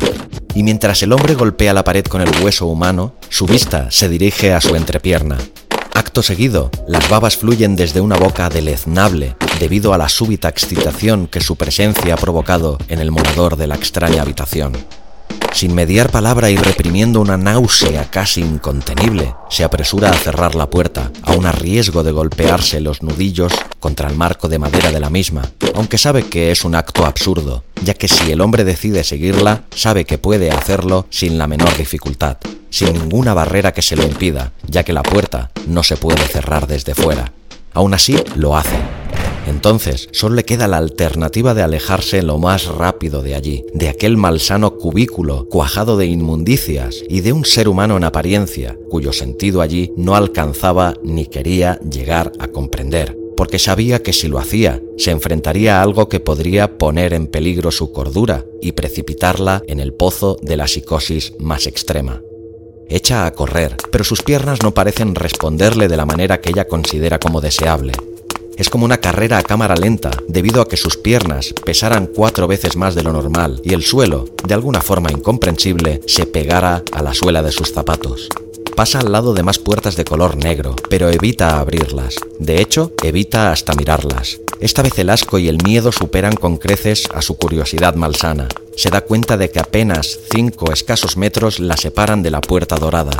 Y mientras el hombre golpea la pared con el hueso humano, su vista se dirige a su entrepierna, Acto seguido, las babas fluyen desde una boca deleznable debido a la súbita excitación que su presencia ha provocado en el morador de la extraña habitación. Sin mediar palabra y reprimiendo una náusea casi incontenible, se apresura a cerrar la puerta, aun a riesgo de golpearse los nudillos contra el marco de madera de la misma, aunque sabe que es un acto absurdo, ya que si el hombre decide seguirla, sabe que puede hacerlo sin la menor dificultad, sin ninguna barrera que se lo impida, ya que la puerta no se puede cerrar desde fuera. Aún así, lo hace, entonces, solo le queda la alternativa de alejarse lo más rápido de allí, de aquel malsano cubículo cuajado de inmundicias y de un ser humano en apariencia, cuyo sentido allí no alcanzaba ni quería llegar a comprender porque sabía que si lo hacía, se enfrentaría a algo que podría poner en peligro su cordura y precipitarla en el pozo de la psicosis más extrema. Echa a correr, pero sus piernas no parecen responderle de la manera que ella considera como deseable. Es como una carrera a cámara lenta, debido a que sus piernas pesaran cuatro veces más de lo normal y el suelo, de alguna forma incomprensible, se pegara a la suela de sus zapatos. Pasa al lado de más puertas de color negro, pero evita abrirlas. De hecho, evita hasta mirarlas. Esta vez el asco y el miedo superan con creces a su curiosidad malsana. Se da cuenta de que apenas cinco escasos metros la separan de la puerta dorada.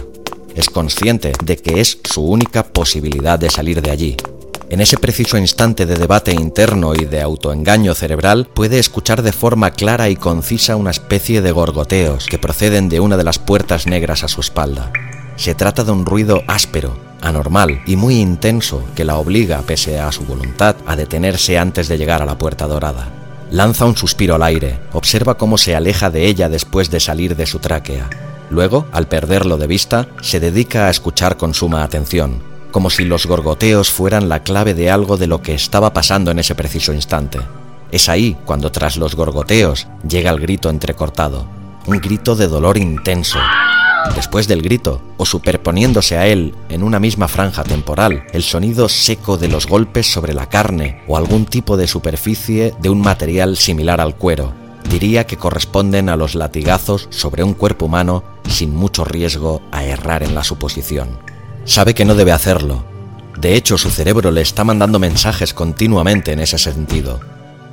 Es consciente de que es su única posibilidad de salir de allí, en ese preciso instante de debate interno y de autoengaño cerebral, puede escuchar de forma clara y concisa una especie de gorgoteos que proceden de una de las puertas negras a su espalda. Se trata de un ruido áspero, anormal y muy intenso que la obliga, pese a su voluntad, a detenerse antes de llegar a la puerta dorada. Lanza un suspiro al aire, observa cómo se aleja de ella después de salir de su tráquea. Luego, al perderlo de vista, se dedica a escuchar con suma atención, como si los gorgoteos fueran la clave de algo de lo que estaba pasando en ese preciso instante. Es ahí cuando tras los gorgoteos llega el grito entrecortado, un grito de dolor intenso. Después del grito, o superponiéndose a él en una misma franja temporal, el sonido seco de los golpes sobre la carne o algún tipo de superficie de un material similar al cuero, diría que corresponden a los latigazos sobre un cuerpo humano sin mucho riesgo a errar en la suposición. Sabe que no debe hacerlo. De hecho, su cerebro le está mandando mensajes continuamente en ese sentido.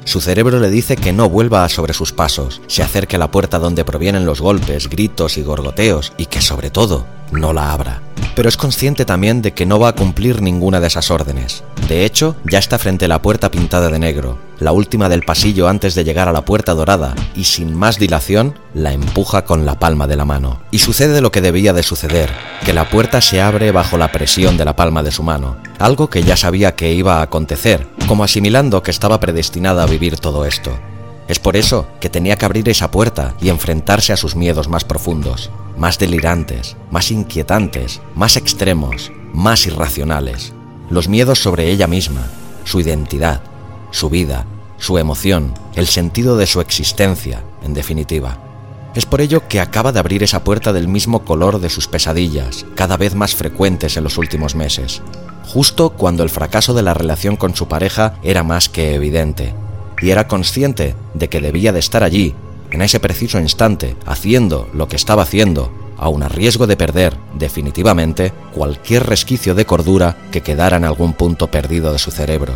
Su cerebro le dice que no vuelva sobre sus pasos, se acerque a la puerta donde provienen los golpes, gritos y gorgoteos y que sobre todo no la abra. pero es consciente también de que no va a cumplir ninguna de esas órdenes. De hecho, ya está frente a la puerta pintada de negro, la última del pasillo antes de llegar a la puerta dorada, y sin más dilación, la empuja con la palma de la mano. Y sucede lo que debía de suceder, que la puerta se abre bajo la presión de la palma de su mano, algo que ya sabía que iba a acontecer, como asimilando que estaba predestinada a vivir todo esto. Es por eso que tenía que abrir esa puerta y enfrentarse a sus miedos más profundos, más delirantes, más inquietantes, más extremos, más irracionales. Los miedos sobre ella misma, su identidad, su vida, su emoción, el sentido de su existencia, en definitiva. Es por ello que acaba de abrir esa puerta del mismo color de sus pesadillas, cada vez más frecuentes en los últimos meses, justo cuando el fracaso de la relación con su pareja era más que evidente, y era consciente de que debía de estar allí, en ese preciso instante, haciendo lo que estaba haciendo, aun a riesgo de perder, definitivamente, cualquier resquicio de cordura que quedara en algún punto perdido de su cerebro.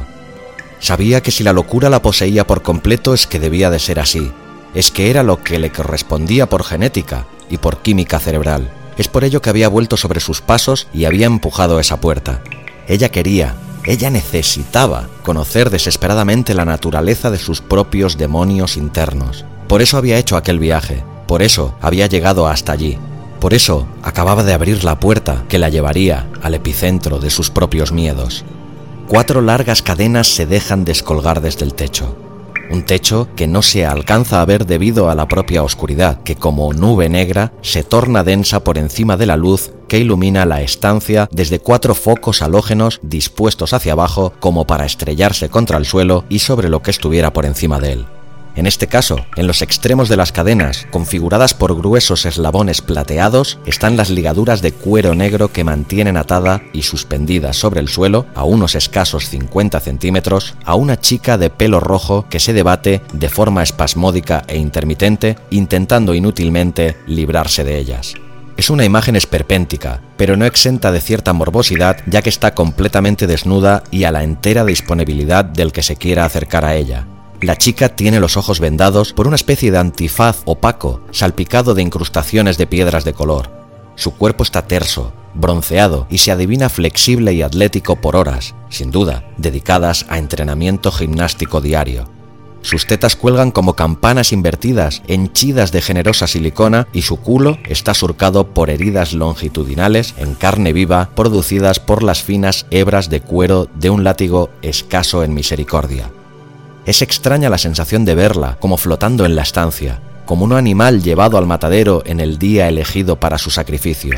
Sabía que si la locura la poseía por completo es que debía de ser así, es que era lo que le correspondía por genética y por química cerebral. Es por ello que había vuelto sobre sus pasos y había empujado esa puerta. Ella quería, ella necesitaba conocer desesperadamente la naturaleza de sus propios demonios internos. Por eso había hecho aquel viaje, por eso había llegado hasta allí, por eso acababa de abrir la puerta que la llevaría al epicentro de sus propios miedos. Cuatro largas cadenas se dejan descolgar desde el techo. Un techo que no se alcanza a ver debido a la propia oscuridad, que como nube negra se torna densa por encima de la luz que ilumina la estancia desde cuatro focos halógenos dispuestos hacia abajo como para estrellarse contra el suelo y sobre lo que estuviera por encima de él. En este caso, en los extremos de las cadenas, configuradas por gruesos eslabones plateados, están las ligaduras de cuero negro que mantienen atada y suspendida sobre el suelo, a unos escasos 50 centímetros, a una chica de pelo rojo que se debate de forma espasmódica e intermitente, intentando inútilmente librarse de ellas. Es una imagen esperpéntica, pero no exenta de cierta morbosidad ya que está completamente desnuda y a la entera disponibilidad del que se quiera acercar a ella. La chica tiene los ojos vendados por una especie de antifaz opaco, salpicado de incrustaciones de piedras de color. Su cuerpo está terso, bronceado y se adivina flexible y atlético por horas, sin duda, dedicadas a entrenamiento gimnástico diario. Sus tetas cuelgan como campanas invertidas, henchidas de generosa silicona, y su culo está surcado por heridas longitudinales en carne viva producidas por las finas hebras de cuero de un látigo escaso en misericordia. Es extraña la sensación de verla, como flotando en la estancia, como un animal llevado al matadero en el día elegido para su sacrificio.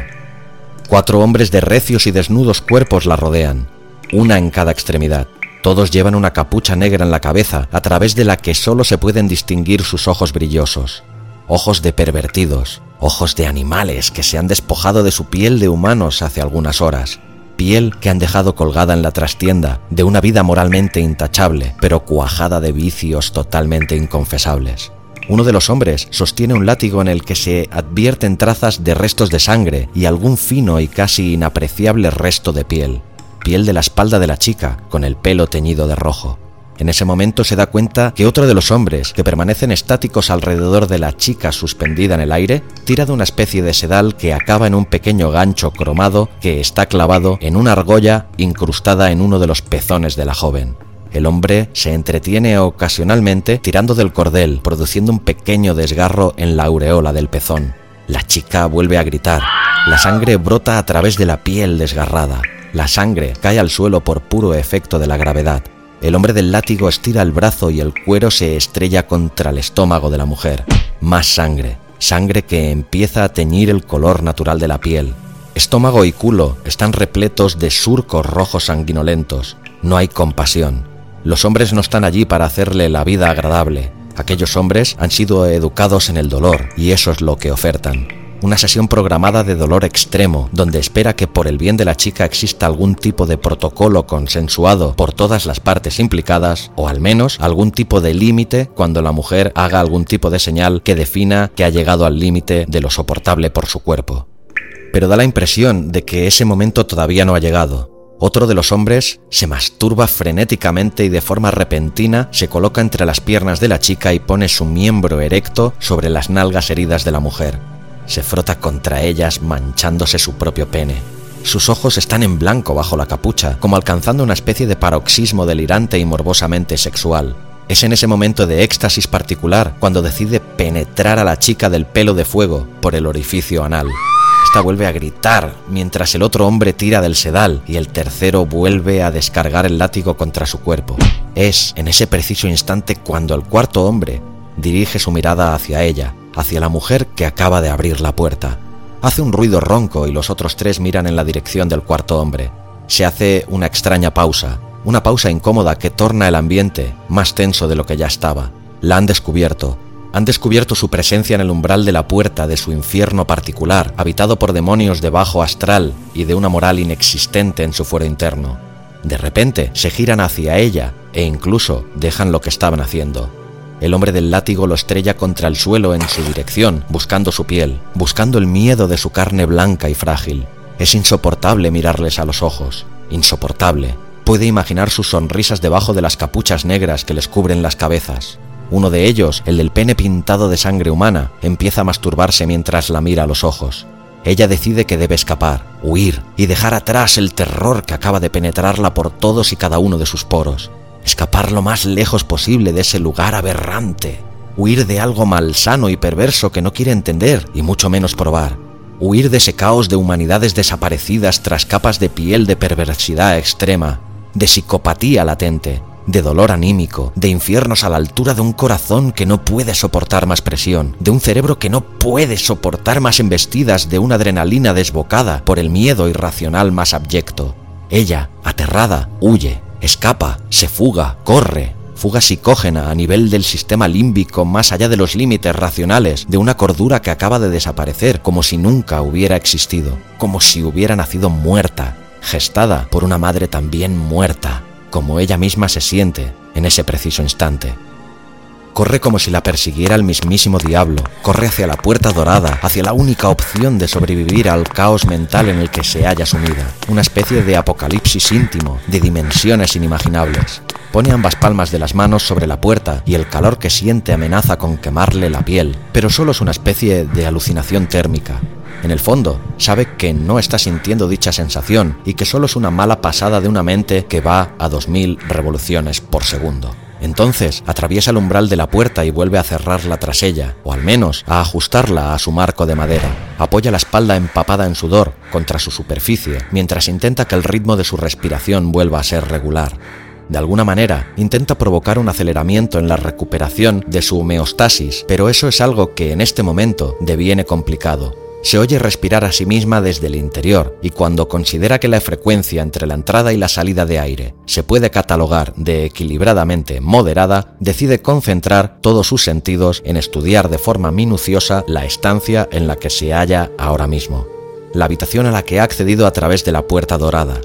Cuatro hombres de recios y desnudos cuerpos la rodean, una en cada extremidad. Todos llevan una capucha negra en la cabeza, a través de la que solo se pueden distinguir sus ojos brillosos. Ojos de pervertidos, ojos de animales que se han despojado de su piel de humanos hace algunas horas piel que han dejado colgada en la trastienda de una vida moralmente intachable, pero cuajada de vicios totalmente inconfesables. Uno de los hombres sostiene un látigo en el que se advierten trazas de restos de sangre y algún fino y casi inapreciable resto de piel, piel de la espalda de la chica, con el pelo teñido de rojo. En ese momento se da cuenta que otro de los hombres, que permanecen estáticos alrededor de la chica suspendida en el aire, tira de una especie de sedal que acaba en un pequeño gancho cromado que está clavado en una argolla incrustada en uno de los pezones de la joven. El hombre se entretiene ocasionalmente tirando del cordel, produciendo un pequeño desgarro en la aureola del pezón. La chica vuelve a gritar. La sangre brota a través de la piel desgarrada. La sangre cae al suelo por puro efecto de la gravedad. El hombre del látigo estira el brazo y el cuero se estrella contra el estómago de la mujer. Más sangre, sangre que empieza a teñir el color natural de la piel. Estómago y culo están repletos de surcos rojos sanguinolentos. No hay compasión. Los hombres no están allí para hacerle la vida agradable. Aquellos hombres han sido educados en el dolor y eso es lo que ofertan una sesión programada de dolor extremo, donde espera que por el bien de la chica exista algún tipo de protocolo consensuado por todas las partes implicadas, o al menos algún tipo de límite cuando la mujer haga algún tipo de señal que defina que ha llegado al límite de lo soportable por su cuerpo. Pero da la impresión de que ese momento todavía no ha llegado. Otro de los hombres se masturba frenéticamente y de forma repentina se coloca entre las piernas de la chica y pone su miembro erecto sobre las nalgas heridas de la mujer se frota contra ellas manchándose su propio pene. Sus ojos están en blanco bajo la capucha, como alcanzando una especie de paroxismo delirante y morbosamente sexual. Es en ese momento de éxtasis particular cuando decide penetrar a la chica del pelo de fuego por el orificio anal. Esta vuelve a gritar mientras el otro hombre tira del sedal y el tercero vuelve a descargar el látigo contra su cuerpo. Es en ese preciso instante cuando el cuarto hombre dirige su mirada hacia ella, hacia la mujer que acaba de abrir la puerta. Hace un ruido ronco y los otros tres miran en la dirección del cuarto hombre. Se hace una extraña pausa, una pausa incómoda que torna el ambiente más tenso de lo que ya estaba. La han descubierto. Han descubierto su presencia en el umbral de la puerta de su infierno particular, habitado por demonios de bajo astral y de una moral inexistente en su fuero interno. De repente se giran hacia ella e incluso dejan lo que estaban haciendo. El hombre del látigo lo estrella contra el suelo en su dirección, buscando su piel, buscando el miedo de su carne blanca y frágil. Es insoportable mirarles a los ojos, insoportable. Puede imaginar sus sonrisas debajo de las capuchas negras que les cubren las cabezas. Uno de ellos, el del pene pintado de sangre humana, empieza a masturbarse mientras la mira a los ojos. Ella decide que debe escapar, huir y dejar atrás el terror que acaba de penetrarla por todos y cada uno de sus poros. Escapar lo más lejos posible de ese lugar aberrante. Huir de algo malsano y perverso que no quiere entender y mucho menos probar. Huir de ese caos de humanidades desaparecidas tras capas de piel de perversidad extrema, de psicopatía latente, de dolor anímico, de infiernos a la altura de un corazón que no puede soportar más presión, de un cerebro que no puede soportar más embestidas de una adrenalina desbocada por el miedo irracional más abyecto. Ella, aterrada, huye, escapa, se fuga, corre, fuga psicógena a nivel del sistema límbico más allá de los límites racionales de una cordura que acaba de desaparecer como si nunca hubiera existido, como si hubiera nacido muerta, gestada por una madre también muerta, como ella misma se siente en ese preciso instante. Corre como si la persiguiera el mismísimo diablo, corre hacia la puerta dorada, hacia la única opción de sobrevivir al caos mental en el que se haya sumida, una especie de apocalipsis íntimo, de dimensiones inimaginables. Pone ambas palmas de las manos sobre la puerta y el calor que siente amenaza con quemarle la piel, pero solo es una especie de alucinación térmica, en el fondo, sabe que no está sintiendo dicha sensación y que solo es una mala pasada de una mente que va a 2000 revoluciones por segundo. Entonces atraviesa el umbral de la puerta y vuelve a cerrarla tras ella, o al menos a ajustarla a su marco de madera. Apoya la espalda empapada en sudor contra su superficie, mientras intenta que el ritmo de su respiración vuelva a ser regular. De alguna manera, intenta provocar un aceleramiento en la recuperación de su homeostasis, pero eso es algo que en este momento deviene complicado. Se oye respirar a sí misma desde el interior y cuando considera que la frecuencia entre la entrada y la salida de aire se puede catalogar de equilibradamente moderada, decide concentrar todos sus sentidos en estudiar de forma minuciosa la estancia en la que se halla ahora mismo, la habitación a la que ha accedido a través de la puerta dorada.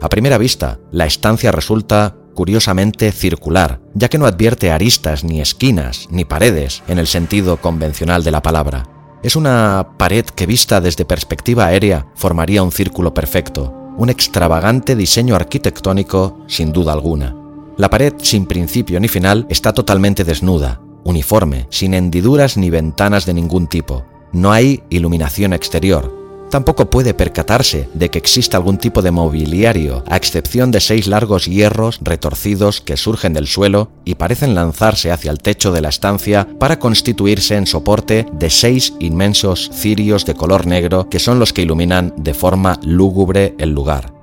A primera vista, la estancia resulta curiosamente circular, ya que no advierte aristas ni esquinas ni paredes en el sentido convencional de la palabra. Es una pared que vista desde perspectiva aérea formaría un círculo perfecto, un extravagante diseño arquitectónico sin duda alguna. La pared sin principio ni final está totalmente desnuda, uniforme, sin hendiduras ni ventanas de ningún tipo. No hay iluminación exterior, Tampoco puede percatarse de que exista algún tipo de mobiliario, a excepción de seis largos hierros retorcidos que surgen del suelo y parecen lanzarse hacia el techo de la estancia para constituirse en soporte de seis inmensos cirios de color negro que son los que iluminan de forma lúgubre el lugar.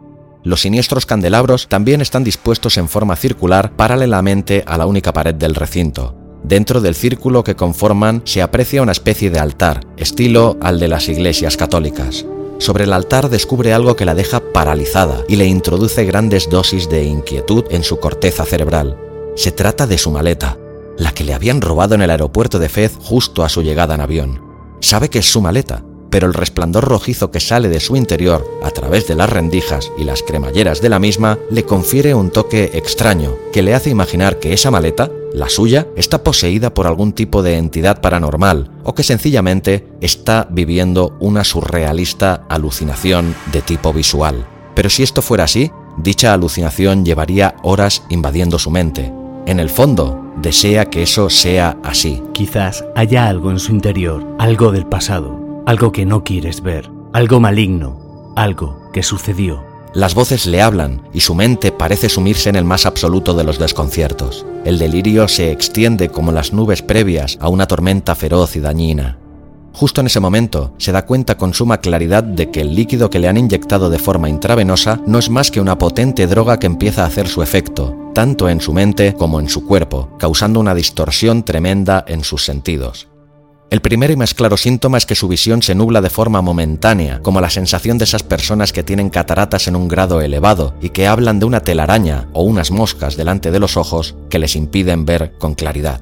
Los siniestros candelabros también están dispuestos en forma circular paralelamente a la única pared del recinto. Dentro del círculo que conforman se aprecia una especie de altar, estilo al de las iglesias católicas. Sobre el altar descubre algo que la deja paralizada y le introduce grandes dosis de inquietud en su corteza cerebral. Se trata de su maleta, la que le habían robado en el aeropuerto de Fez justo a su llegada en avión. Sabe que es su maleta, pero el resplandor rojizo que sale de su interior a través de las rendijas y las cremalleras de la misma le confiere un toque extraño que le hace imaginar que esa maleta, la suya, está poseída por algún tipo de entidad paranormal o que sencillamente está viviendo una surrealista alucinación de tipo visual. Pero si esto fuera así, dicha alucinación llevaría horas invadiendo su mente. En el fondo, desea que eso sea así. Quizás haya algo en su interior, algo del pasado, algo que no quieres ver, algo maligno, algo que sucedió. Las voces le hablan y su mente parece sumirse en el más absoluto de los desconciertos. El delirio se extiende como las nubes previas a una tormenta feroz y dañina. Justo en ese momento se da cuenta con suma claridad de que el líquido que le han inyectado de forma intravenosa no es más que una potente droga que empieza a hacer su efecto, tanto en su mente como en su cuerpo, causando una distorsión tremenda en sus sentidos. El primer y más claro síntoma es que su visión se nubla de forma momentánea, como la sensación de esas personas que tienen cataratas en un grado elevado y que hablan de una telaraña o unas moscas delante de los ojos que les impiden ver con claridad.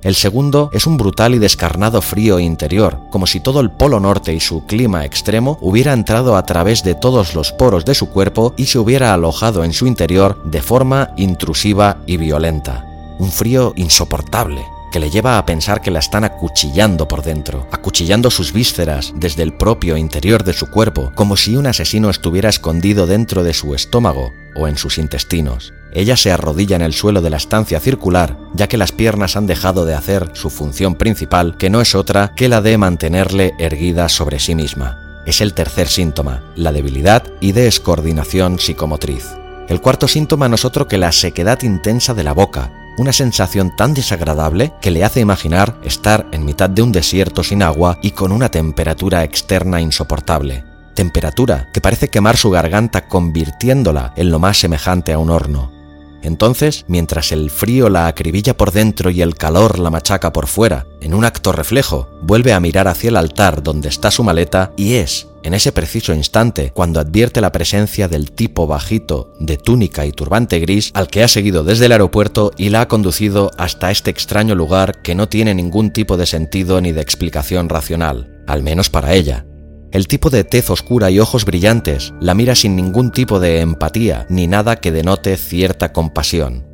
El segundo es un brutal y descarnado frío interior, como si todo el Polo Norte y su clima extremo hubiera entrado a través de todos los poros de su cuerpo y se hubiera alojado en su interior de forma intrusiva y violenta. Un frío insoportable, que le lleva a pensar que la están acuchillando por dentro, acuchillando sus vísceras desde el propio interior de su cuerpo, como si un asesino estuviera escondido dentro de su estómago o en sus intestinos. Ella se arrodilla en el suelo de la estancia circular, ya que las piernas han dejado de hacer su función principal, que no es otra que la de mantenerle erguida sobre sí misma. Es el tercer síntoma, la debilidad y descoordinación psicomotriz. El cuarto síntoma no es otro que la sequedad intensa de la boca, una sensación tan desagradable que le hace imaginar estar en mitad de un desierto sin agua y con una temperatura externa insoportable. Temperatura que parece quemar su garganta convirtiéndola en lo más semejante a un horno. Entonces, mientras el frío la acribilla por dentro y el calor la machaca por fuera, en un acto reflejo, vuelve a mirar hacia el altar donde está su maleta y es, en ese preciso instante, cuando advierte la presencia del tipo bajito de túnica y turbante gris al que ha seguido desde el aeropuerto y la ha conducido hasta este extraño lugar que no tiene ningún tipo de sentido ni de explicación racional, al menos para ella. El tipo de tez oscura y ojos brillantes la mira sin ningún tipo de empatía ni nada que denote cierta compasión.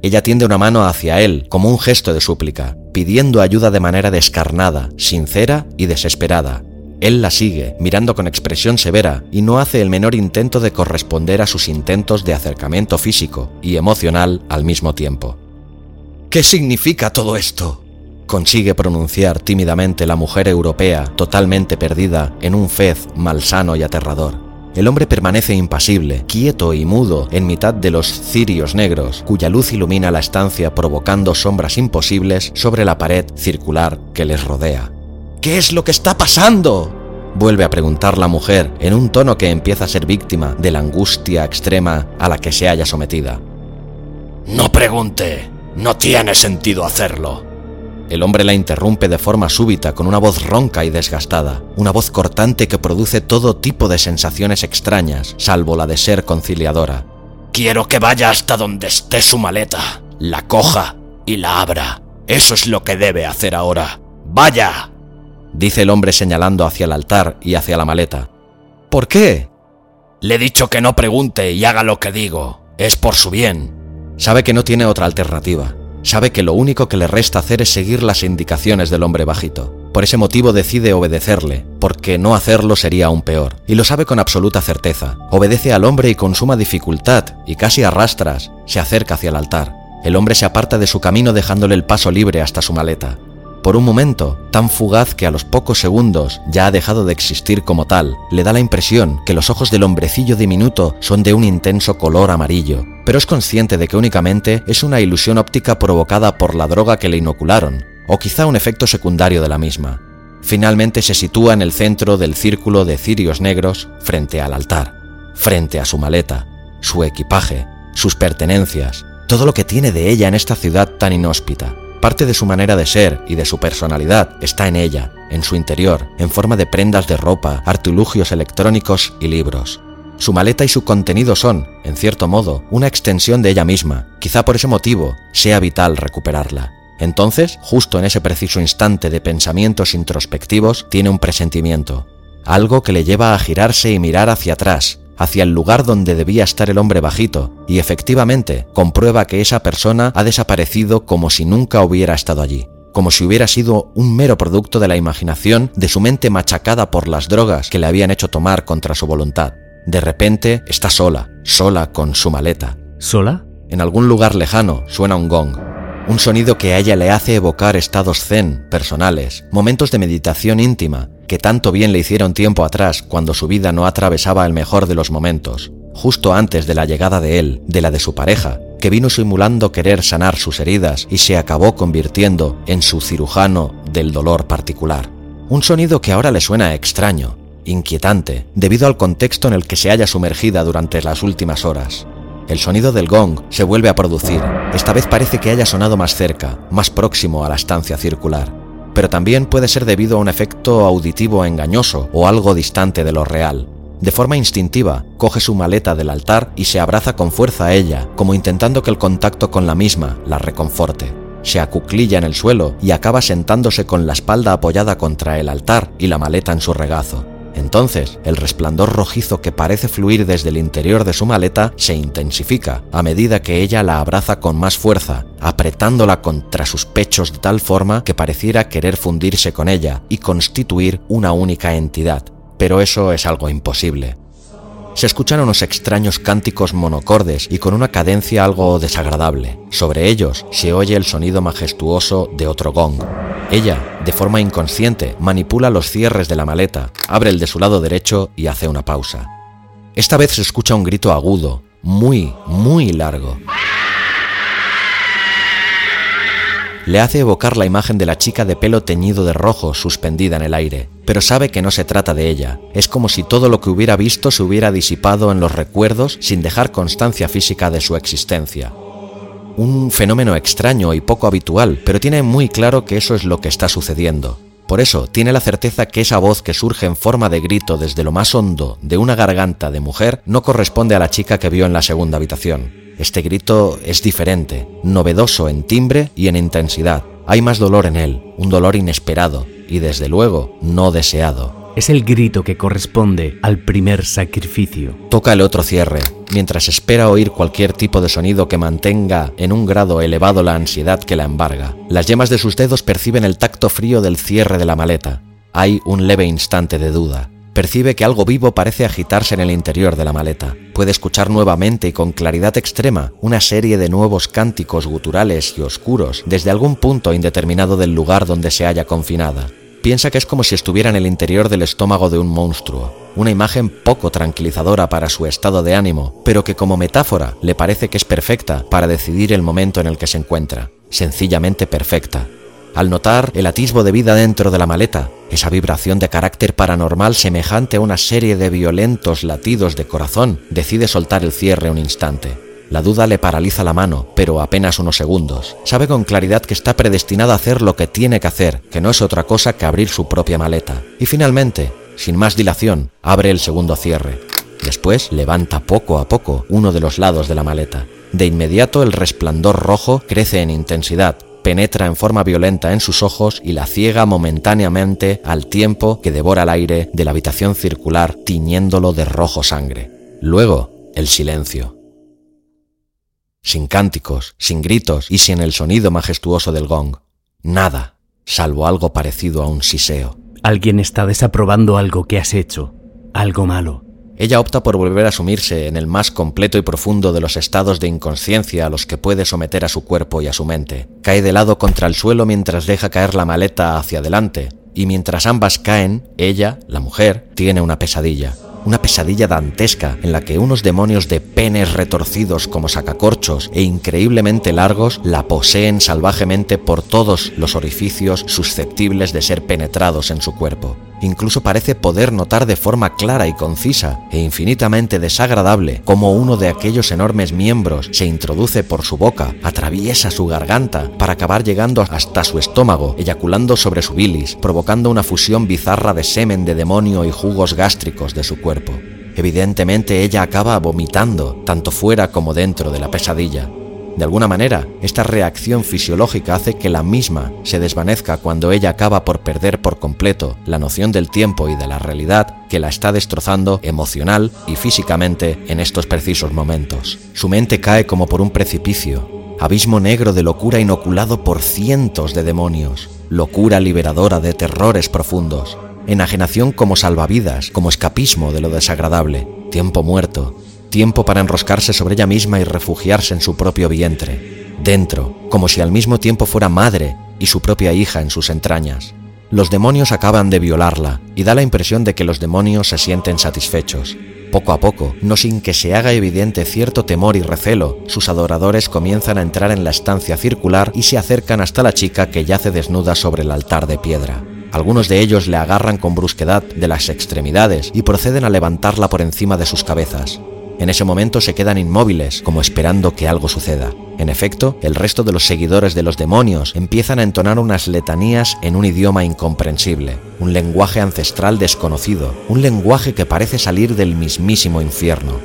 Ella tiende una mano hacia él como un gesto de súplica, pidiendo ayuda de manera descarnada, sincera y desesperada. Él la sigue, mirando con expresión severa, y no hace el menor intento de corresponder a sus intentos de acercamiento físico y emocional al mismo tiempo. ¿Qué significa todo esto? consigue pronunciar tímidamente la mujer europea totalmente perdida en un fez malsano y aterrador. El hombre permanece impasible, quieto y mudo en mitad de los cirios negros, cuya luz ilumina la estancia provocando sombras imposibles sobre la pared circular que les rodea. ¿Qué es lo que está pasando? Vuelve a preguntar la mujer en un tono que empieza a ser víctima de la angustia extrema a la que se haya sometida. No pregunte, no tiene sentido hacerlo. El hombre la interrumpe de forma súbita con una voz ronca y desgastada, una voz cortante que produce todo tipo de sensaciones extrañas, salvo la de ser conciliadora. Quiero que vaya hasta donde esté su maleta, la coja y la abra. Eso es lo que debe hacer ahora. ¡Vaya! Dice el hombre señalando hacia el altar y hacia la maleta. ¿Por qué? Le he dicho que no pregunte y haga lo que digo. Es por su bien. Sabe que no tiene otra alternativa. Sabe que lo único que le resta hacer es seguir las indicaciones del hombre bajito. Por ese motivo decide obedecerle, porque no hacerlo sería aún peor. Y lo sabe con absoluta certeza. Obedece al hombre y con suma dificultad, y casi arrastras, se acerca hacia el altar. El hombre se aparta de su camino dejándole el paso libre hasta su maleta. Por un momento, tan fugaz que a los pocos segundos ya ha dejado de existir como tal, le da la impresión que los ojos del hombrecillo diminuto son de un intenso color amarillo, pero es consciente de que únicamente es una ilusión óptica provocada por la droga que le inocularon, o quizá un efecto secundario de la misma. Finalmente se sitúa en el centro del círculo de cirios negros frente al altar, frente a su maleta, su equipaje, sus pertenencias, todo lo que tiene de ella en esta ciudad tan inhóspita. Parte de su manera de ser y de su personalidad está en ella, en su interior, en forma de prendas de ropa, artilugios electrónicos y libros. Su maleta y su contenido son, en cierto modo, una extensión de ella misma. Quizá por ese motivo sea vital recuperarla. Entonces, justo en ese preciso instante de pensamientos introspectivos, tiene un presentimiento. Algo que le lleva a girarse y mirar hacia atrás, hacia el lugar donde debía estar el hombre bajito, y efectivamente comprueba que esa persona ha desaparecido como si nunca hubiera estado allí, como si hubiera sido un mero producto de la imaginación de su mente machacada por las drogas que le habían hecho tomar contra su voluntad. De repente está sola, sola con su maleta. ¿Sola? En algún lugar lejano suena un gong. Un sonido que a ella le hace evocar estados zen, personales, momentos de meditación íntima, que tanto bien le hicieron tiempo atrás cuando su vida no atravesaba el mejor de los momentos, justo antes de la llegada de él, de la de su pareja, que vino simulando querer sanar sus heridas y se acabó convirtiendo en su cirujano del dolor particular. Un sonido que ahora le suena extraño, inquietante, debido al contexto en el que se haya sumergida durante las últimas horas. El sonido del gong se vuelve a producir. Esta vez parece que haya sonado más cerca, más próximo a la estancia circular. Pero también puede ser debido a un efecto auditivo engañoso o algo distante de lo real. De forma instintiva, coge su maleta del altar y se abraza con fuerza a ella, como intentando que el contacto con la misma la reconforte. Se acuclilla en el suelo y acaba sentándose con la espalda apoyada contra el altar y la maleta en su regazo. Entonces, el resplandor rojizo que parece fluir desde el interior de su maleta se intensifica a medida que ella la abraza con más fuerza, apretándola contra sus pechos de tal forma que pareciera querer fundirse con ella y constituir una única entidad. Pero eso es algo imposible. Se escuchan unos extraños cánticos monocordes y con una cadencia algo desagradable. Sobre ellos se oye el sonido majestuoso de otro gong. Ella, de forma inconsciente, manipula los cierres de la maleta, abre el de su lado derecho y hace una pausa. Esta vez se escucha un grito agudo, muy, muy largo. le hace evocar la imagen de la chica de pelo teñido de rojo suspendida en el aire, pero sabe que no se trata de ella. Es como si todo lo que hubiera visto se hubiera disipado en los recuerdos sin dejar constancia física de su existencia. Un fenómeno extraño y poco habitual, pero tiene muy claro que eso es lo que está sucediendo. Por eso tiene la certeza que esa voz que surge en forma de grito desde lo más hondo de una garganta de mujer no corresponde a la chica que vio en la segunda habitación. Este grito es diferente, novedoso en timbre y en intensidad. Hay más dolor en él, un dolor inesperado y desde luego no deseado. Es el grito que corresponde al primer sacrificio. Toca el otro cierre, mientras espera oír cualquier tipo de sonido que mantenga en un grado elevado la ansiedad que la embarga. Las yemas de sus dedos perciben el tacto frío del cierre de la maleta. Hay un leve instante de duda. Percibe que algo vivo parece agitarse en el interior de la maleta. Puede escuchar nuevamente y con claridad extrema una serie de nuevos cánticos guturales y oscuros desde algún punto indeterminado del lugar donde se halla confinada. Piensa que es como si estuviera en el interior del estómago de un monstruo, una imagen poco tranquilizadora para su estado de ánimo, pero que como metáfora le parece que es perfecta para decidir el momento en el que se encuentra, sencillamente perfecta al notar el atisbo de vida dentro de la maleta, esa vibración de carácter paranormal semejante a una serie de violentos latidos de corazón, decide soltar el cierre un instante. La duda le paraliza la mano, pero apenas unos segundos. Sabe con claridad que está predestinada a hacer lo que tiene que hacer, que no es otra cosa que abrir su propia maleta. Y finalmente, sin más dilación, abre el segundo cierre. Después levanta poco a poco uno de los lados de la maleta. De inmediato el resplandor rojo crece en intensidad, penetra en forma violenta en sus ojos y la ciega momentáneamente al tiempo que devora el aire de la habitación circular tiñéndolo de rojo sangre. Luego, el silencio. Sin cánticos, sin gritos y sin el sonido majestuoso del gong. Nada, salvo algo parecido a un siseo. Alguien está desaprobando algo que has hecho, algo malo. Ella opta por volver a sumirse en el más completo y profundo de los estados de inconsciencia a los que puede someter a su cuerpo y a su mente. Cae de lado contra el suelo mientras deja caer la maleta hacia adelante, y mientras ambas caen, ella, la mujer, tiene una pesadilla una pesadilla dantesca en la que unos demonios de penes retorcidos como sacacorchos e increíblemente largos la poseen salvajemente por todos los orificios susceptibles de ser penetrados en su cuerpo. Incluso parece poder notar de forma clara y concisa e infinitamente desagradable cómo uno de aquellos enormes miembros se introduce por su boca, atraviesa su garganta para acabar llegando hasta su estómago, eyaculando sobre su bilis, provocando una fusión bizarra de semen de demonio y jugos gástricos de su cuerpo. Evidentemente ella acaba vomitando, tanto fuera como dentro de la pesadilla. De alguna manera, esta reacción fisiológica hace que la misma se desvanezca cuando ella acaba por perder por completo la noción del tiempo y de la realidad que la está destrozando emocional y físicamente en estos precisos momentos. Su mente cae como por un precipicio, abismo negro de locura inoculado por cientos de demonios, locura liberadora de terrores profundos, enajenación como salvavidas, como escapismo de lo desagradable, tiempo muerto, tiempo para enroscarse sobre ella misma y refugiarse en su propio vientre, dentro, como si al mismo tiempo fuera madre y su propia hija en sus entrañas. Los demonios acaban de violarla y da la impresión de que los demonios se sienten satisfechos. Poco a poco, no sin que se haga evidente cierto temor y recelo, sus adoradores comienzan a entrar en la estancia circular y se acercan hasta la chica que yace desnuda sobre el altar de piedra. Algunos de ellos le agarran con brusquedad de las extremidades y proceden a levantarla por encima de sus cabezas. En ese momento se quedan inmóviles, como esperando que algo suceda. En efecto, el resto de los seguidores de los demonios empiezan a entonar unas letanías en un idioma incomprensible, un lenguaje ancestral desconocido, un lenguaje que parece salir del mismísimo infierno.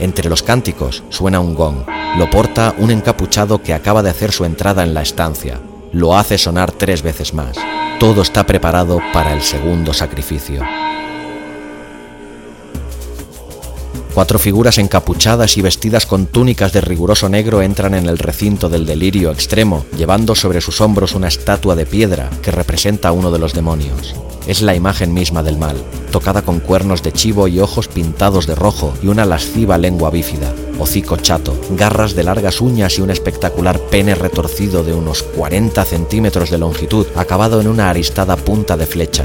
Entre los cánticos suena un gong. Lo porta un encapuchado que acaba de hacer su entrada en la estancia. Lo hace sonar tres veces más. Todo está preparado para el segundo sacrificio. Cuatro figuras encapuchadas y vestidas con túnicas de riguroso negro entran en el recinto del delirio extremo, llevando sobre sus hombros una estatua de piedra que representa a uno de los demonios. Es la imagen misma del mal, tocada con cuernos de chivo y ojos pintados de rojo y una lasciva lengua bífida, hocico chato, garras de largas uñas y un espectacular pene retorcido de unos 40 centímetros de longitud, acabado en una aristada punta de flecha,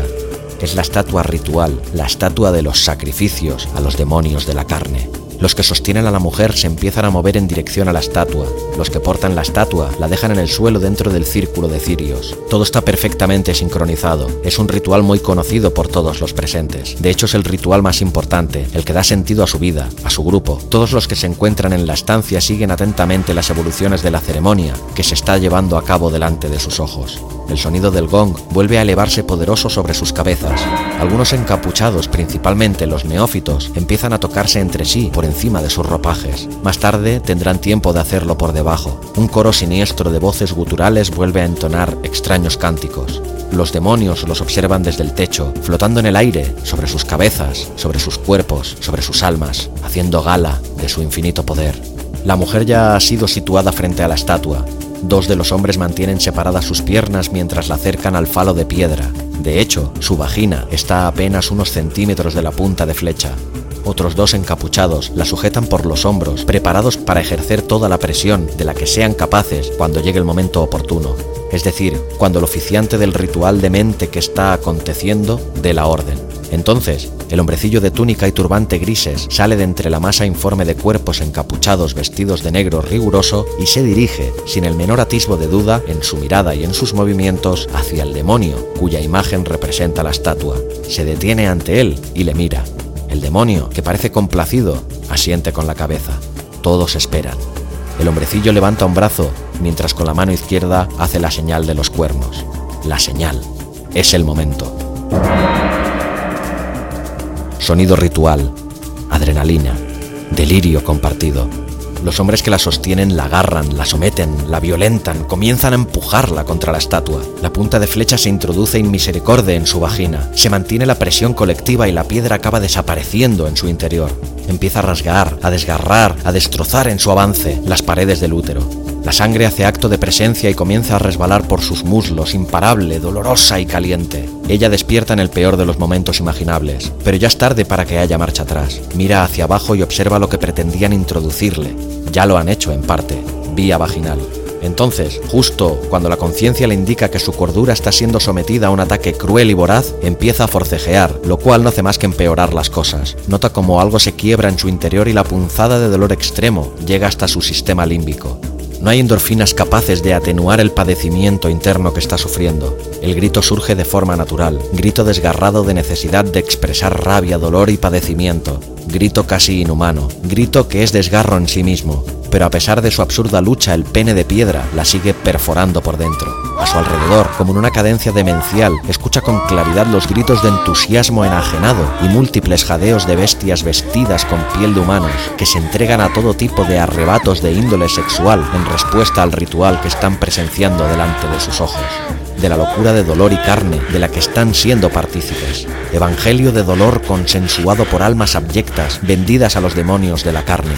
es la estatua ritual, la estatua de los sacrificios a los demonios de la carne. Los que sostienen a la mujer se empiezan a mover en dirección a la estatua. Los que portan la estatua la dejan en el suelo dentro del círculo de cirios. Todo está perfectamente sincronizado. Es un ritual muy conocido por todos los presentes. De hecho es el ritual más importante, el que da sentido a su vida, a su grupo. Todos los que se encuentran en la estancia siguen atentamente las evoluciones de la ceremonia que se está llevando a cabo delante de sus ojos. El sonido del gong vuelve a elevarse poderoso sobre sus cabezas. Algunos encapuchados, principalmente los neófitos, empiezan a tocarse entre sí por encima de sus ropajes. Más tarde tendrán tiempo de hacerlo por debajo. Un coro siniestro de voces guturales vuelve a entonar extraños cánticos. Los demonios los observan desde el techo, flotando en el aire, sobre sus cabezas, sobre sus cuerpos, sobre sus almas, haciendo gala de su infinito poder. La mujer ya ha sido situada frente a la estatua, Dos de los hombres mantienen separadas sus piernas mientras la acercan al falo de piedra. De hecho, su vagina está a apenas unos centímetros de la punta de flecha. Otros dos encapuchados la sujetan por los hombros, preparados para ejercer toda la presión de la que sean capaces cuando llegue el momento oportuno. Es decir, cuando el oficiante del ritual de mente que está aconteciendo dé la orden. Entonces, el hombrecillo de túnica y turbante grises sale de entre la masa informe de cuerpos encapuchados vestidos de negro riguroso y se dirige, sin el menor atisbo de duda en su mirada y en sus movimientos, hacia el demonio, cuya imagen representa la estatua. Se detiene ante él y le mira. El demonio, que parece complacido, asiente con la cabeza. Todos esperan. El hombrecillo levanta un brazo, mientras con la mano izquierda hace la señal de los cuernos. La señal. Es el momento sonido ritual, adrenalina, delirio compartido. Los hombres que la sostienen la agarran, la someten, la violentan, comienzan a empujarla contra la estatua. La punta de flecha se introduce inmisericordia en su vagina. Se mantiene la presión colectiva y la piedra acaba desapareciendo en su interior. Empieza a rasgar, a desgarrar, a destrozar en su avance las paredes del útero. La sangre hace acto de presencia y comienza a resbalar por sus muslos, imparable, dolorosa y caliente. Ella despierta en el peor de los momentos imaginables, pero ya es tarde para que haya marcha atrás. Mira hacia abajo y observa lo que pretendían introducirle. Ya lo han hecho en parte, vía vaginal. Entonces, justo cuando la conciencia le indica que su cordura está siendo sometida a un ataque cruel y voraz, empieza a forcejear, lo cual no hace más que empeorar las cosas. Nota como algo se quiebra en su interior y la punzada de dolor extremo llega hasta su sistema límbico. No hay endorfinas capaces de atenuar el padecimiento interno que está sufriendo. El grito surge de forma natural, grito desgarrado de necesidad de expresar rabia, dolor y padecimiento. Grito casi inhumano, grito que es desgarro en sí mismo, pero a pesar de su absurda lucha, el pene de piedra la sigue perforando por dentro. A su alrededor, como en una cadencia demencial, escucha con claridad los gritos de entusiasmo enajenado y múltiples jadeos de bestias vestidas con piel de humanos, que se entregan a todo tipo de arrebatos de índole sexual en respuesta al ritual que están presenciando delante de sus ojos de la locura de dolor y carne de la que están siendo partícipes. Evangelio de dolor consensuado por almas abyectas vendidas a los demonios de la carne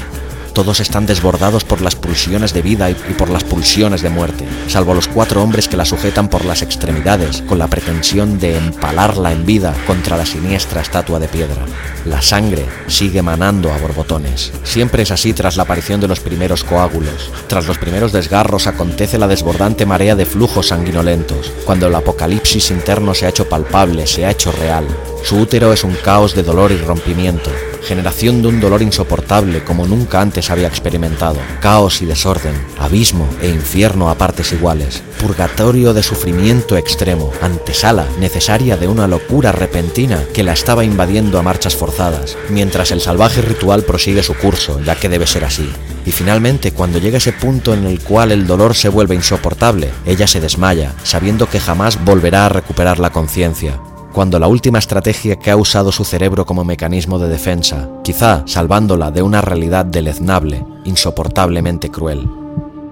Todos están desbordados por las pulsiones de vida y por las pulsiones de muerte, salvo los cuatro hombres que la sujetan por las extremidades, con la pretensión de empalarla en vida contra la siniestra estatua de piedra. La sangre sigue manando a borbotones. Siempre es así tras la aparición de los primeros coágulos. Tras los primeros desgarros acontece la desbordante marea de flujos sanguinolentos, cuando el apocalipsis interno se ha hecho palpable, se ha hecho real. Su útero es un caos de dolor y rompimiento, generación de un dolor insoportable como nunca antes había experimentado, caos y desorden, abismo e infierno a partes iguales, purgatorio de sufrimiento extremo, antesala necesaria de una locura repentina que la estaba invadiendo a marchas forzadas, mientras el salvaje ritual prosigue su curso, ya que debe ser así. Y finalmente, cuando llega ese punto en el cual el dolor se vuelve insoportable, ella se desmaya, sabiendo que jamás volverá a recuperar la conciencia, cuando la última estrategia que ha usado su cerebro como mecanismo de defensa, quizá salvándola de una realidad deleznable, insoportablemente cruel.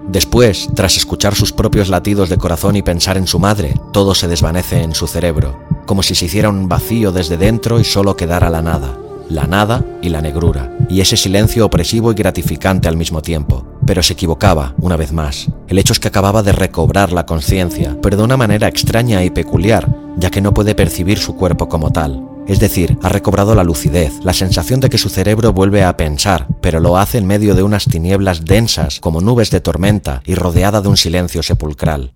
Después, tras escuchar sus propios latidos de corazón y pensar en su madre, todo se desvanece en su cerebro, como si se hiciera un vacío desde dentro y solo quedara la nada, la nada y la negrura, y ese silencio opresivo y gratificante al mismo tiempo. Pero se equivocaba, una vez más. El hecho es que acababa de recobrar la conciencia, pero de una manera extraña y peculiar, ya que no puede percibir su cuerpo como tal. Es decir, ha recobrado la lucidez, la sensación de que su cerebro vuelve a pensar, pero lo hace en medio de unas tinieblas densas como nubes de tormenta y rodeada de un silencio sepulcral.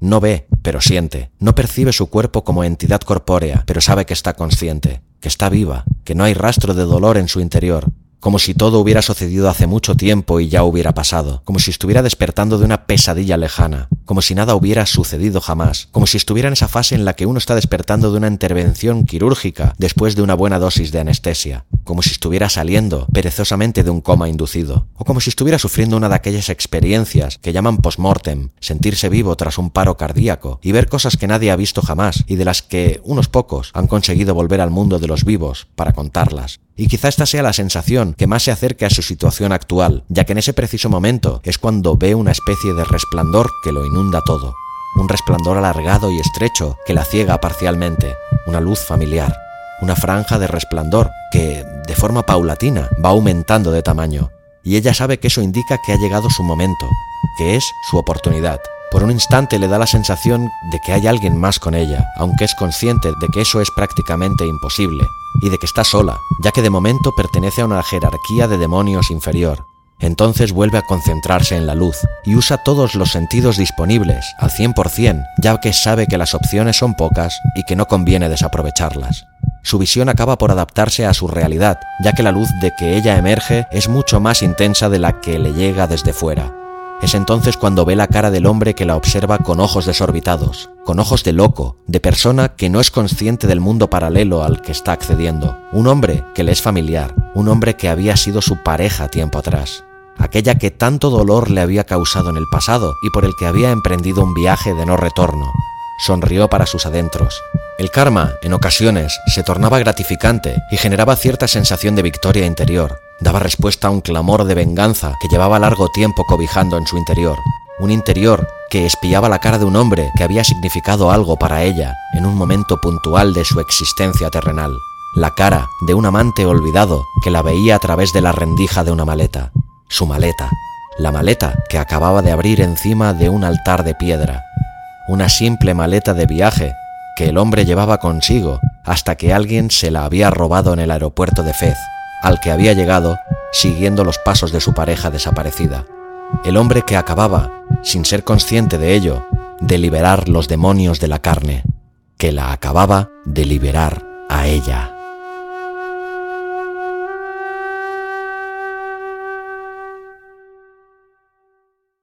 No ve, pero siente. No percibe su cuerpo como entidad corpórea, pero sabe que está consciente, que está viva, que no hay rastro de dolor en su interior, como si todo hubiera sucedido hace mucho tiempo y ya hubiera pasado, como si estuviera despertando de una pesadilla lejana, como si nada hubiera sucedido jamás, como si estuviera en esa fase en la que uno está despertando de una intervención quirúrgica después de una buena dosis de anestesia, como si estuviera saliendo perezosamente de un coma inducido, o como si estuviera sufriendo una de aquellas experiencias que llaman post-mortem, sentirse vivo tras un paro cardíaco y ver cosas que nadie ha visto jamás y de las que unos pocos han conseguido volver al mundo de los vivos para contarlas. Y quizá esta sea la sensación que más se acerque a su situación actual, ya que en ese preciso momento es cuando ve una especie de resplandor que lo inunda todo. Un resplandor alargado y estrecho que la ciega parcialmente, una luz familiar, una franja de resplandor que, de forma paulatina, va aumentando de tamaño. Y ella sabe que eso indica que ha llegado su momento, que es su oportunidad. Por un instante le da la sensación de que hay alguien más con ella, aunque es consciente de que eso es prácticamente imposible, y de que está sola, ya que de momento pertenece a una jerarquía de demonios inferior. Entonces vuelve a concentrarse en la luz y usa todos los sentidos disponibles al 100%, ya que sabe que las opciones son pocas y que no conviene desaprovecharlas. Su visión acaba por adaptarse a su realidad, ya que la luz de que ella emerge es mucho más intensa de la que le llega desde fuera. Es entonces cuando ve la cara del hombre que la observa con ojos desorbitados, con ojos de loco, de persona que no es consciente del mundo paralelo al que está accediendo, un hombre que le es familiar, un hombre que había sido su pareja tiempo atrás, aquella que tanto dolor le había causado en el pasado y por el que había emprendido un viaje de no retorno. Sonrió para sus adentros. El karma, en ocasiones, se tornaba gratificante y generaba cierta sensación de victoria interior, daba respuesta a un clamor de venganza que llevaba largo tiempo cobijando en su interior. Un interior que espiaba la cara de un hombre que había significado algo para ella en un momento puntual de su existencia terrenal. La cara de un amante olvidado que la veía a través de la rendija de una maleta. Su maleta. La maleta que acababa de abrir encima de un altar de piedra. Una simple maleta de viaje que el hombre llevaba consigo hasta que alguien se la había robado en el aeropuerto de Fez al que había llegado siguiendo los pasos de su pareja desaparecida. El hombre que acababa, sin ser consciente de ello, de liberar los demonios de la carne, que la acababa de liberar a ella.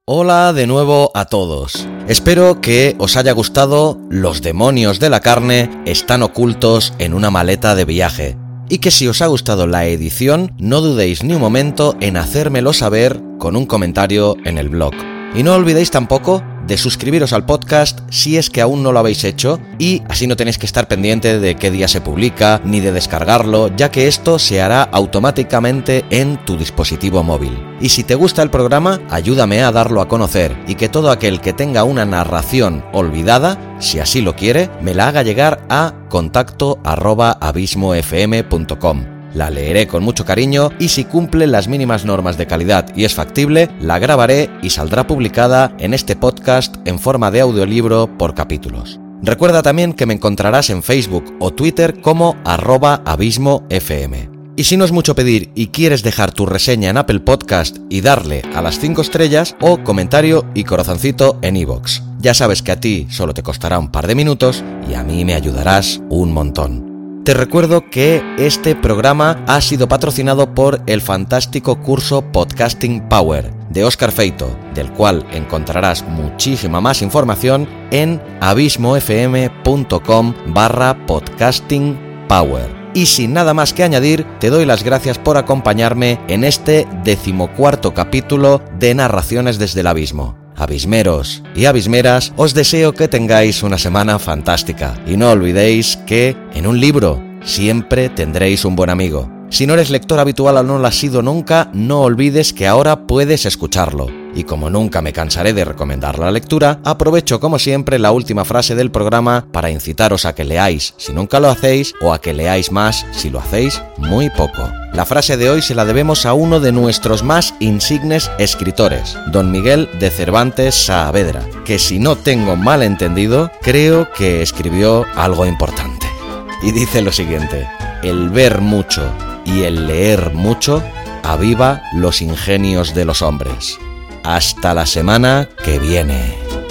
Hola de nuevo a todos. Espero que os haya gustado Los demonios de la carne están ocultos en una maleta de viaje y que si os ha gustado la edición no dudéis ni un momento en hacérmelo saber con un comentario en el blog. Y no olvidéis tampoco de suscribiros al podcast si es que aún no lo habéis hecho y así no tenéis que estar pendiente de qué día se publica ni de descargarlo, ya que esto se hará automáticamente en tu dispositivo móvil. Y si te gusta el programa, ayúdame a darlo a conocer y que todo aquel que tenga una narración olvidada, si así lo quiere, me la haga llegar a contacto abismofm.com la leeré con mucho cariño y si cumple las mínimas normas de calidad y es factible, la grabaré y saldrá publicada en este podcast en forma de audiolibro por capítulos. Recuerda también que me encontrarás en Facebook o Twitter como arroba abismofm. Y si no es mucho pedir y quieres dejar tu reseña en Apple Podcast y darle a las 5 estrellas o comentario y corazoncito en iVoox. Ya sabes que a ti solo te costará un par de minutos y a mí me ayudarás un montón. Te recuerdo que este programa ha sido patrocinado por el fantástico curso Podcasting Power de Oscar Feito, del cual encontrarás muchísima más información en abismofm.com barra podcasting power. Y sin nada más que añadir, te doy las gracias por acompañarme en este decimocuarto capítulo de Narraciones desde el Abismo. Abismeros y abismeras, os deseo que tengáis una semana fantástica y no olvidéis que en un libro siempre tendréis un buen amigo. Si no eres lector habitual o no lo has sido nunca, no olvides que ahora puedes escucharlo. Y como nunca me cansaré de recomendar la lectura, aprovecho como siempre la última frase del programa para incitaros a que leáis si nunca lo hacéis o a que leáis más si lo hacéis muy poco. La frase de hoy se la debemos a uno de nuestros más insignes escritores, don Miguel de Cervantes Saavedra, que si no tengo mal entendido, creo que escribió algo importante. Y dice lo siguiente, el ver mucho y el leer mucho aviva los ingenios de los hombres. Hasta la semana que viene.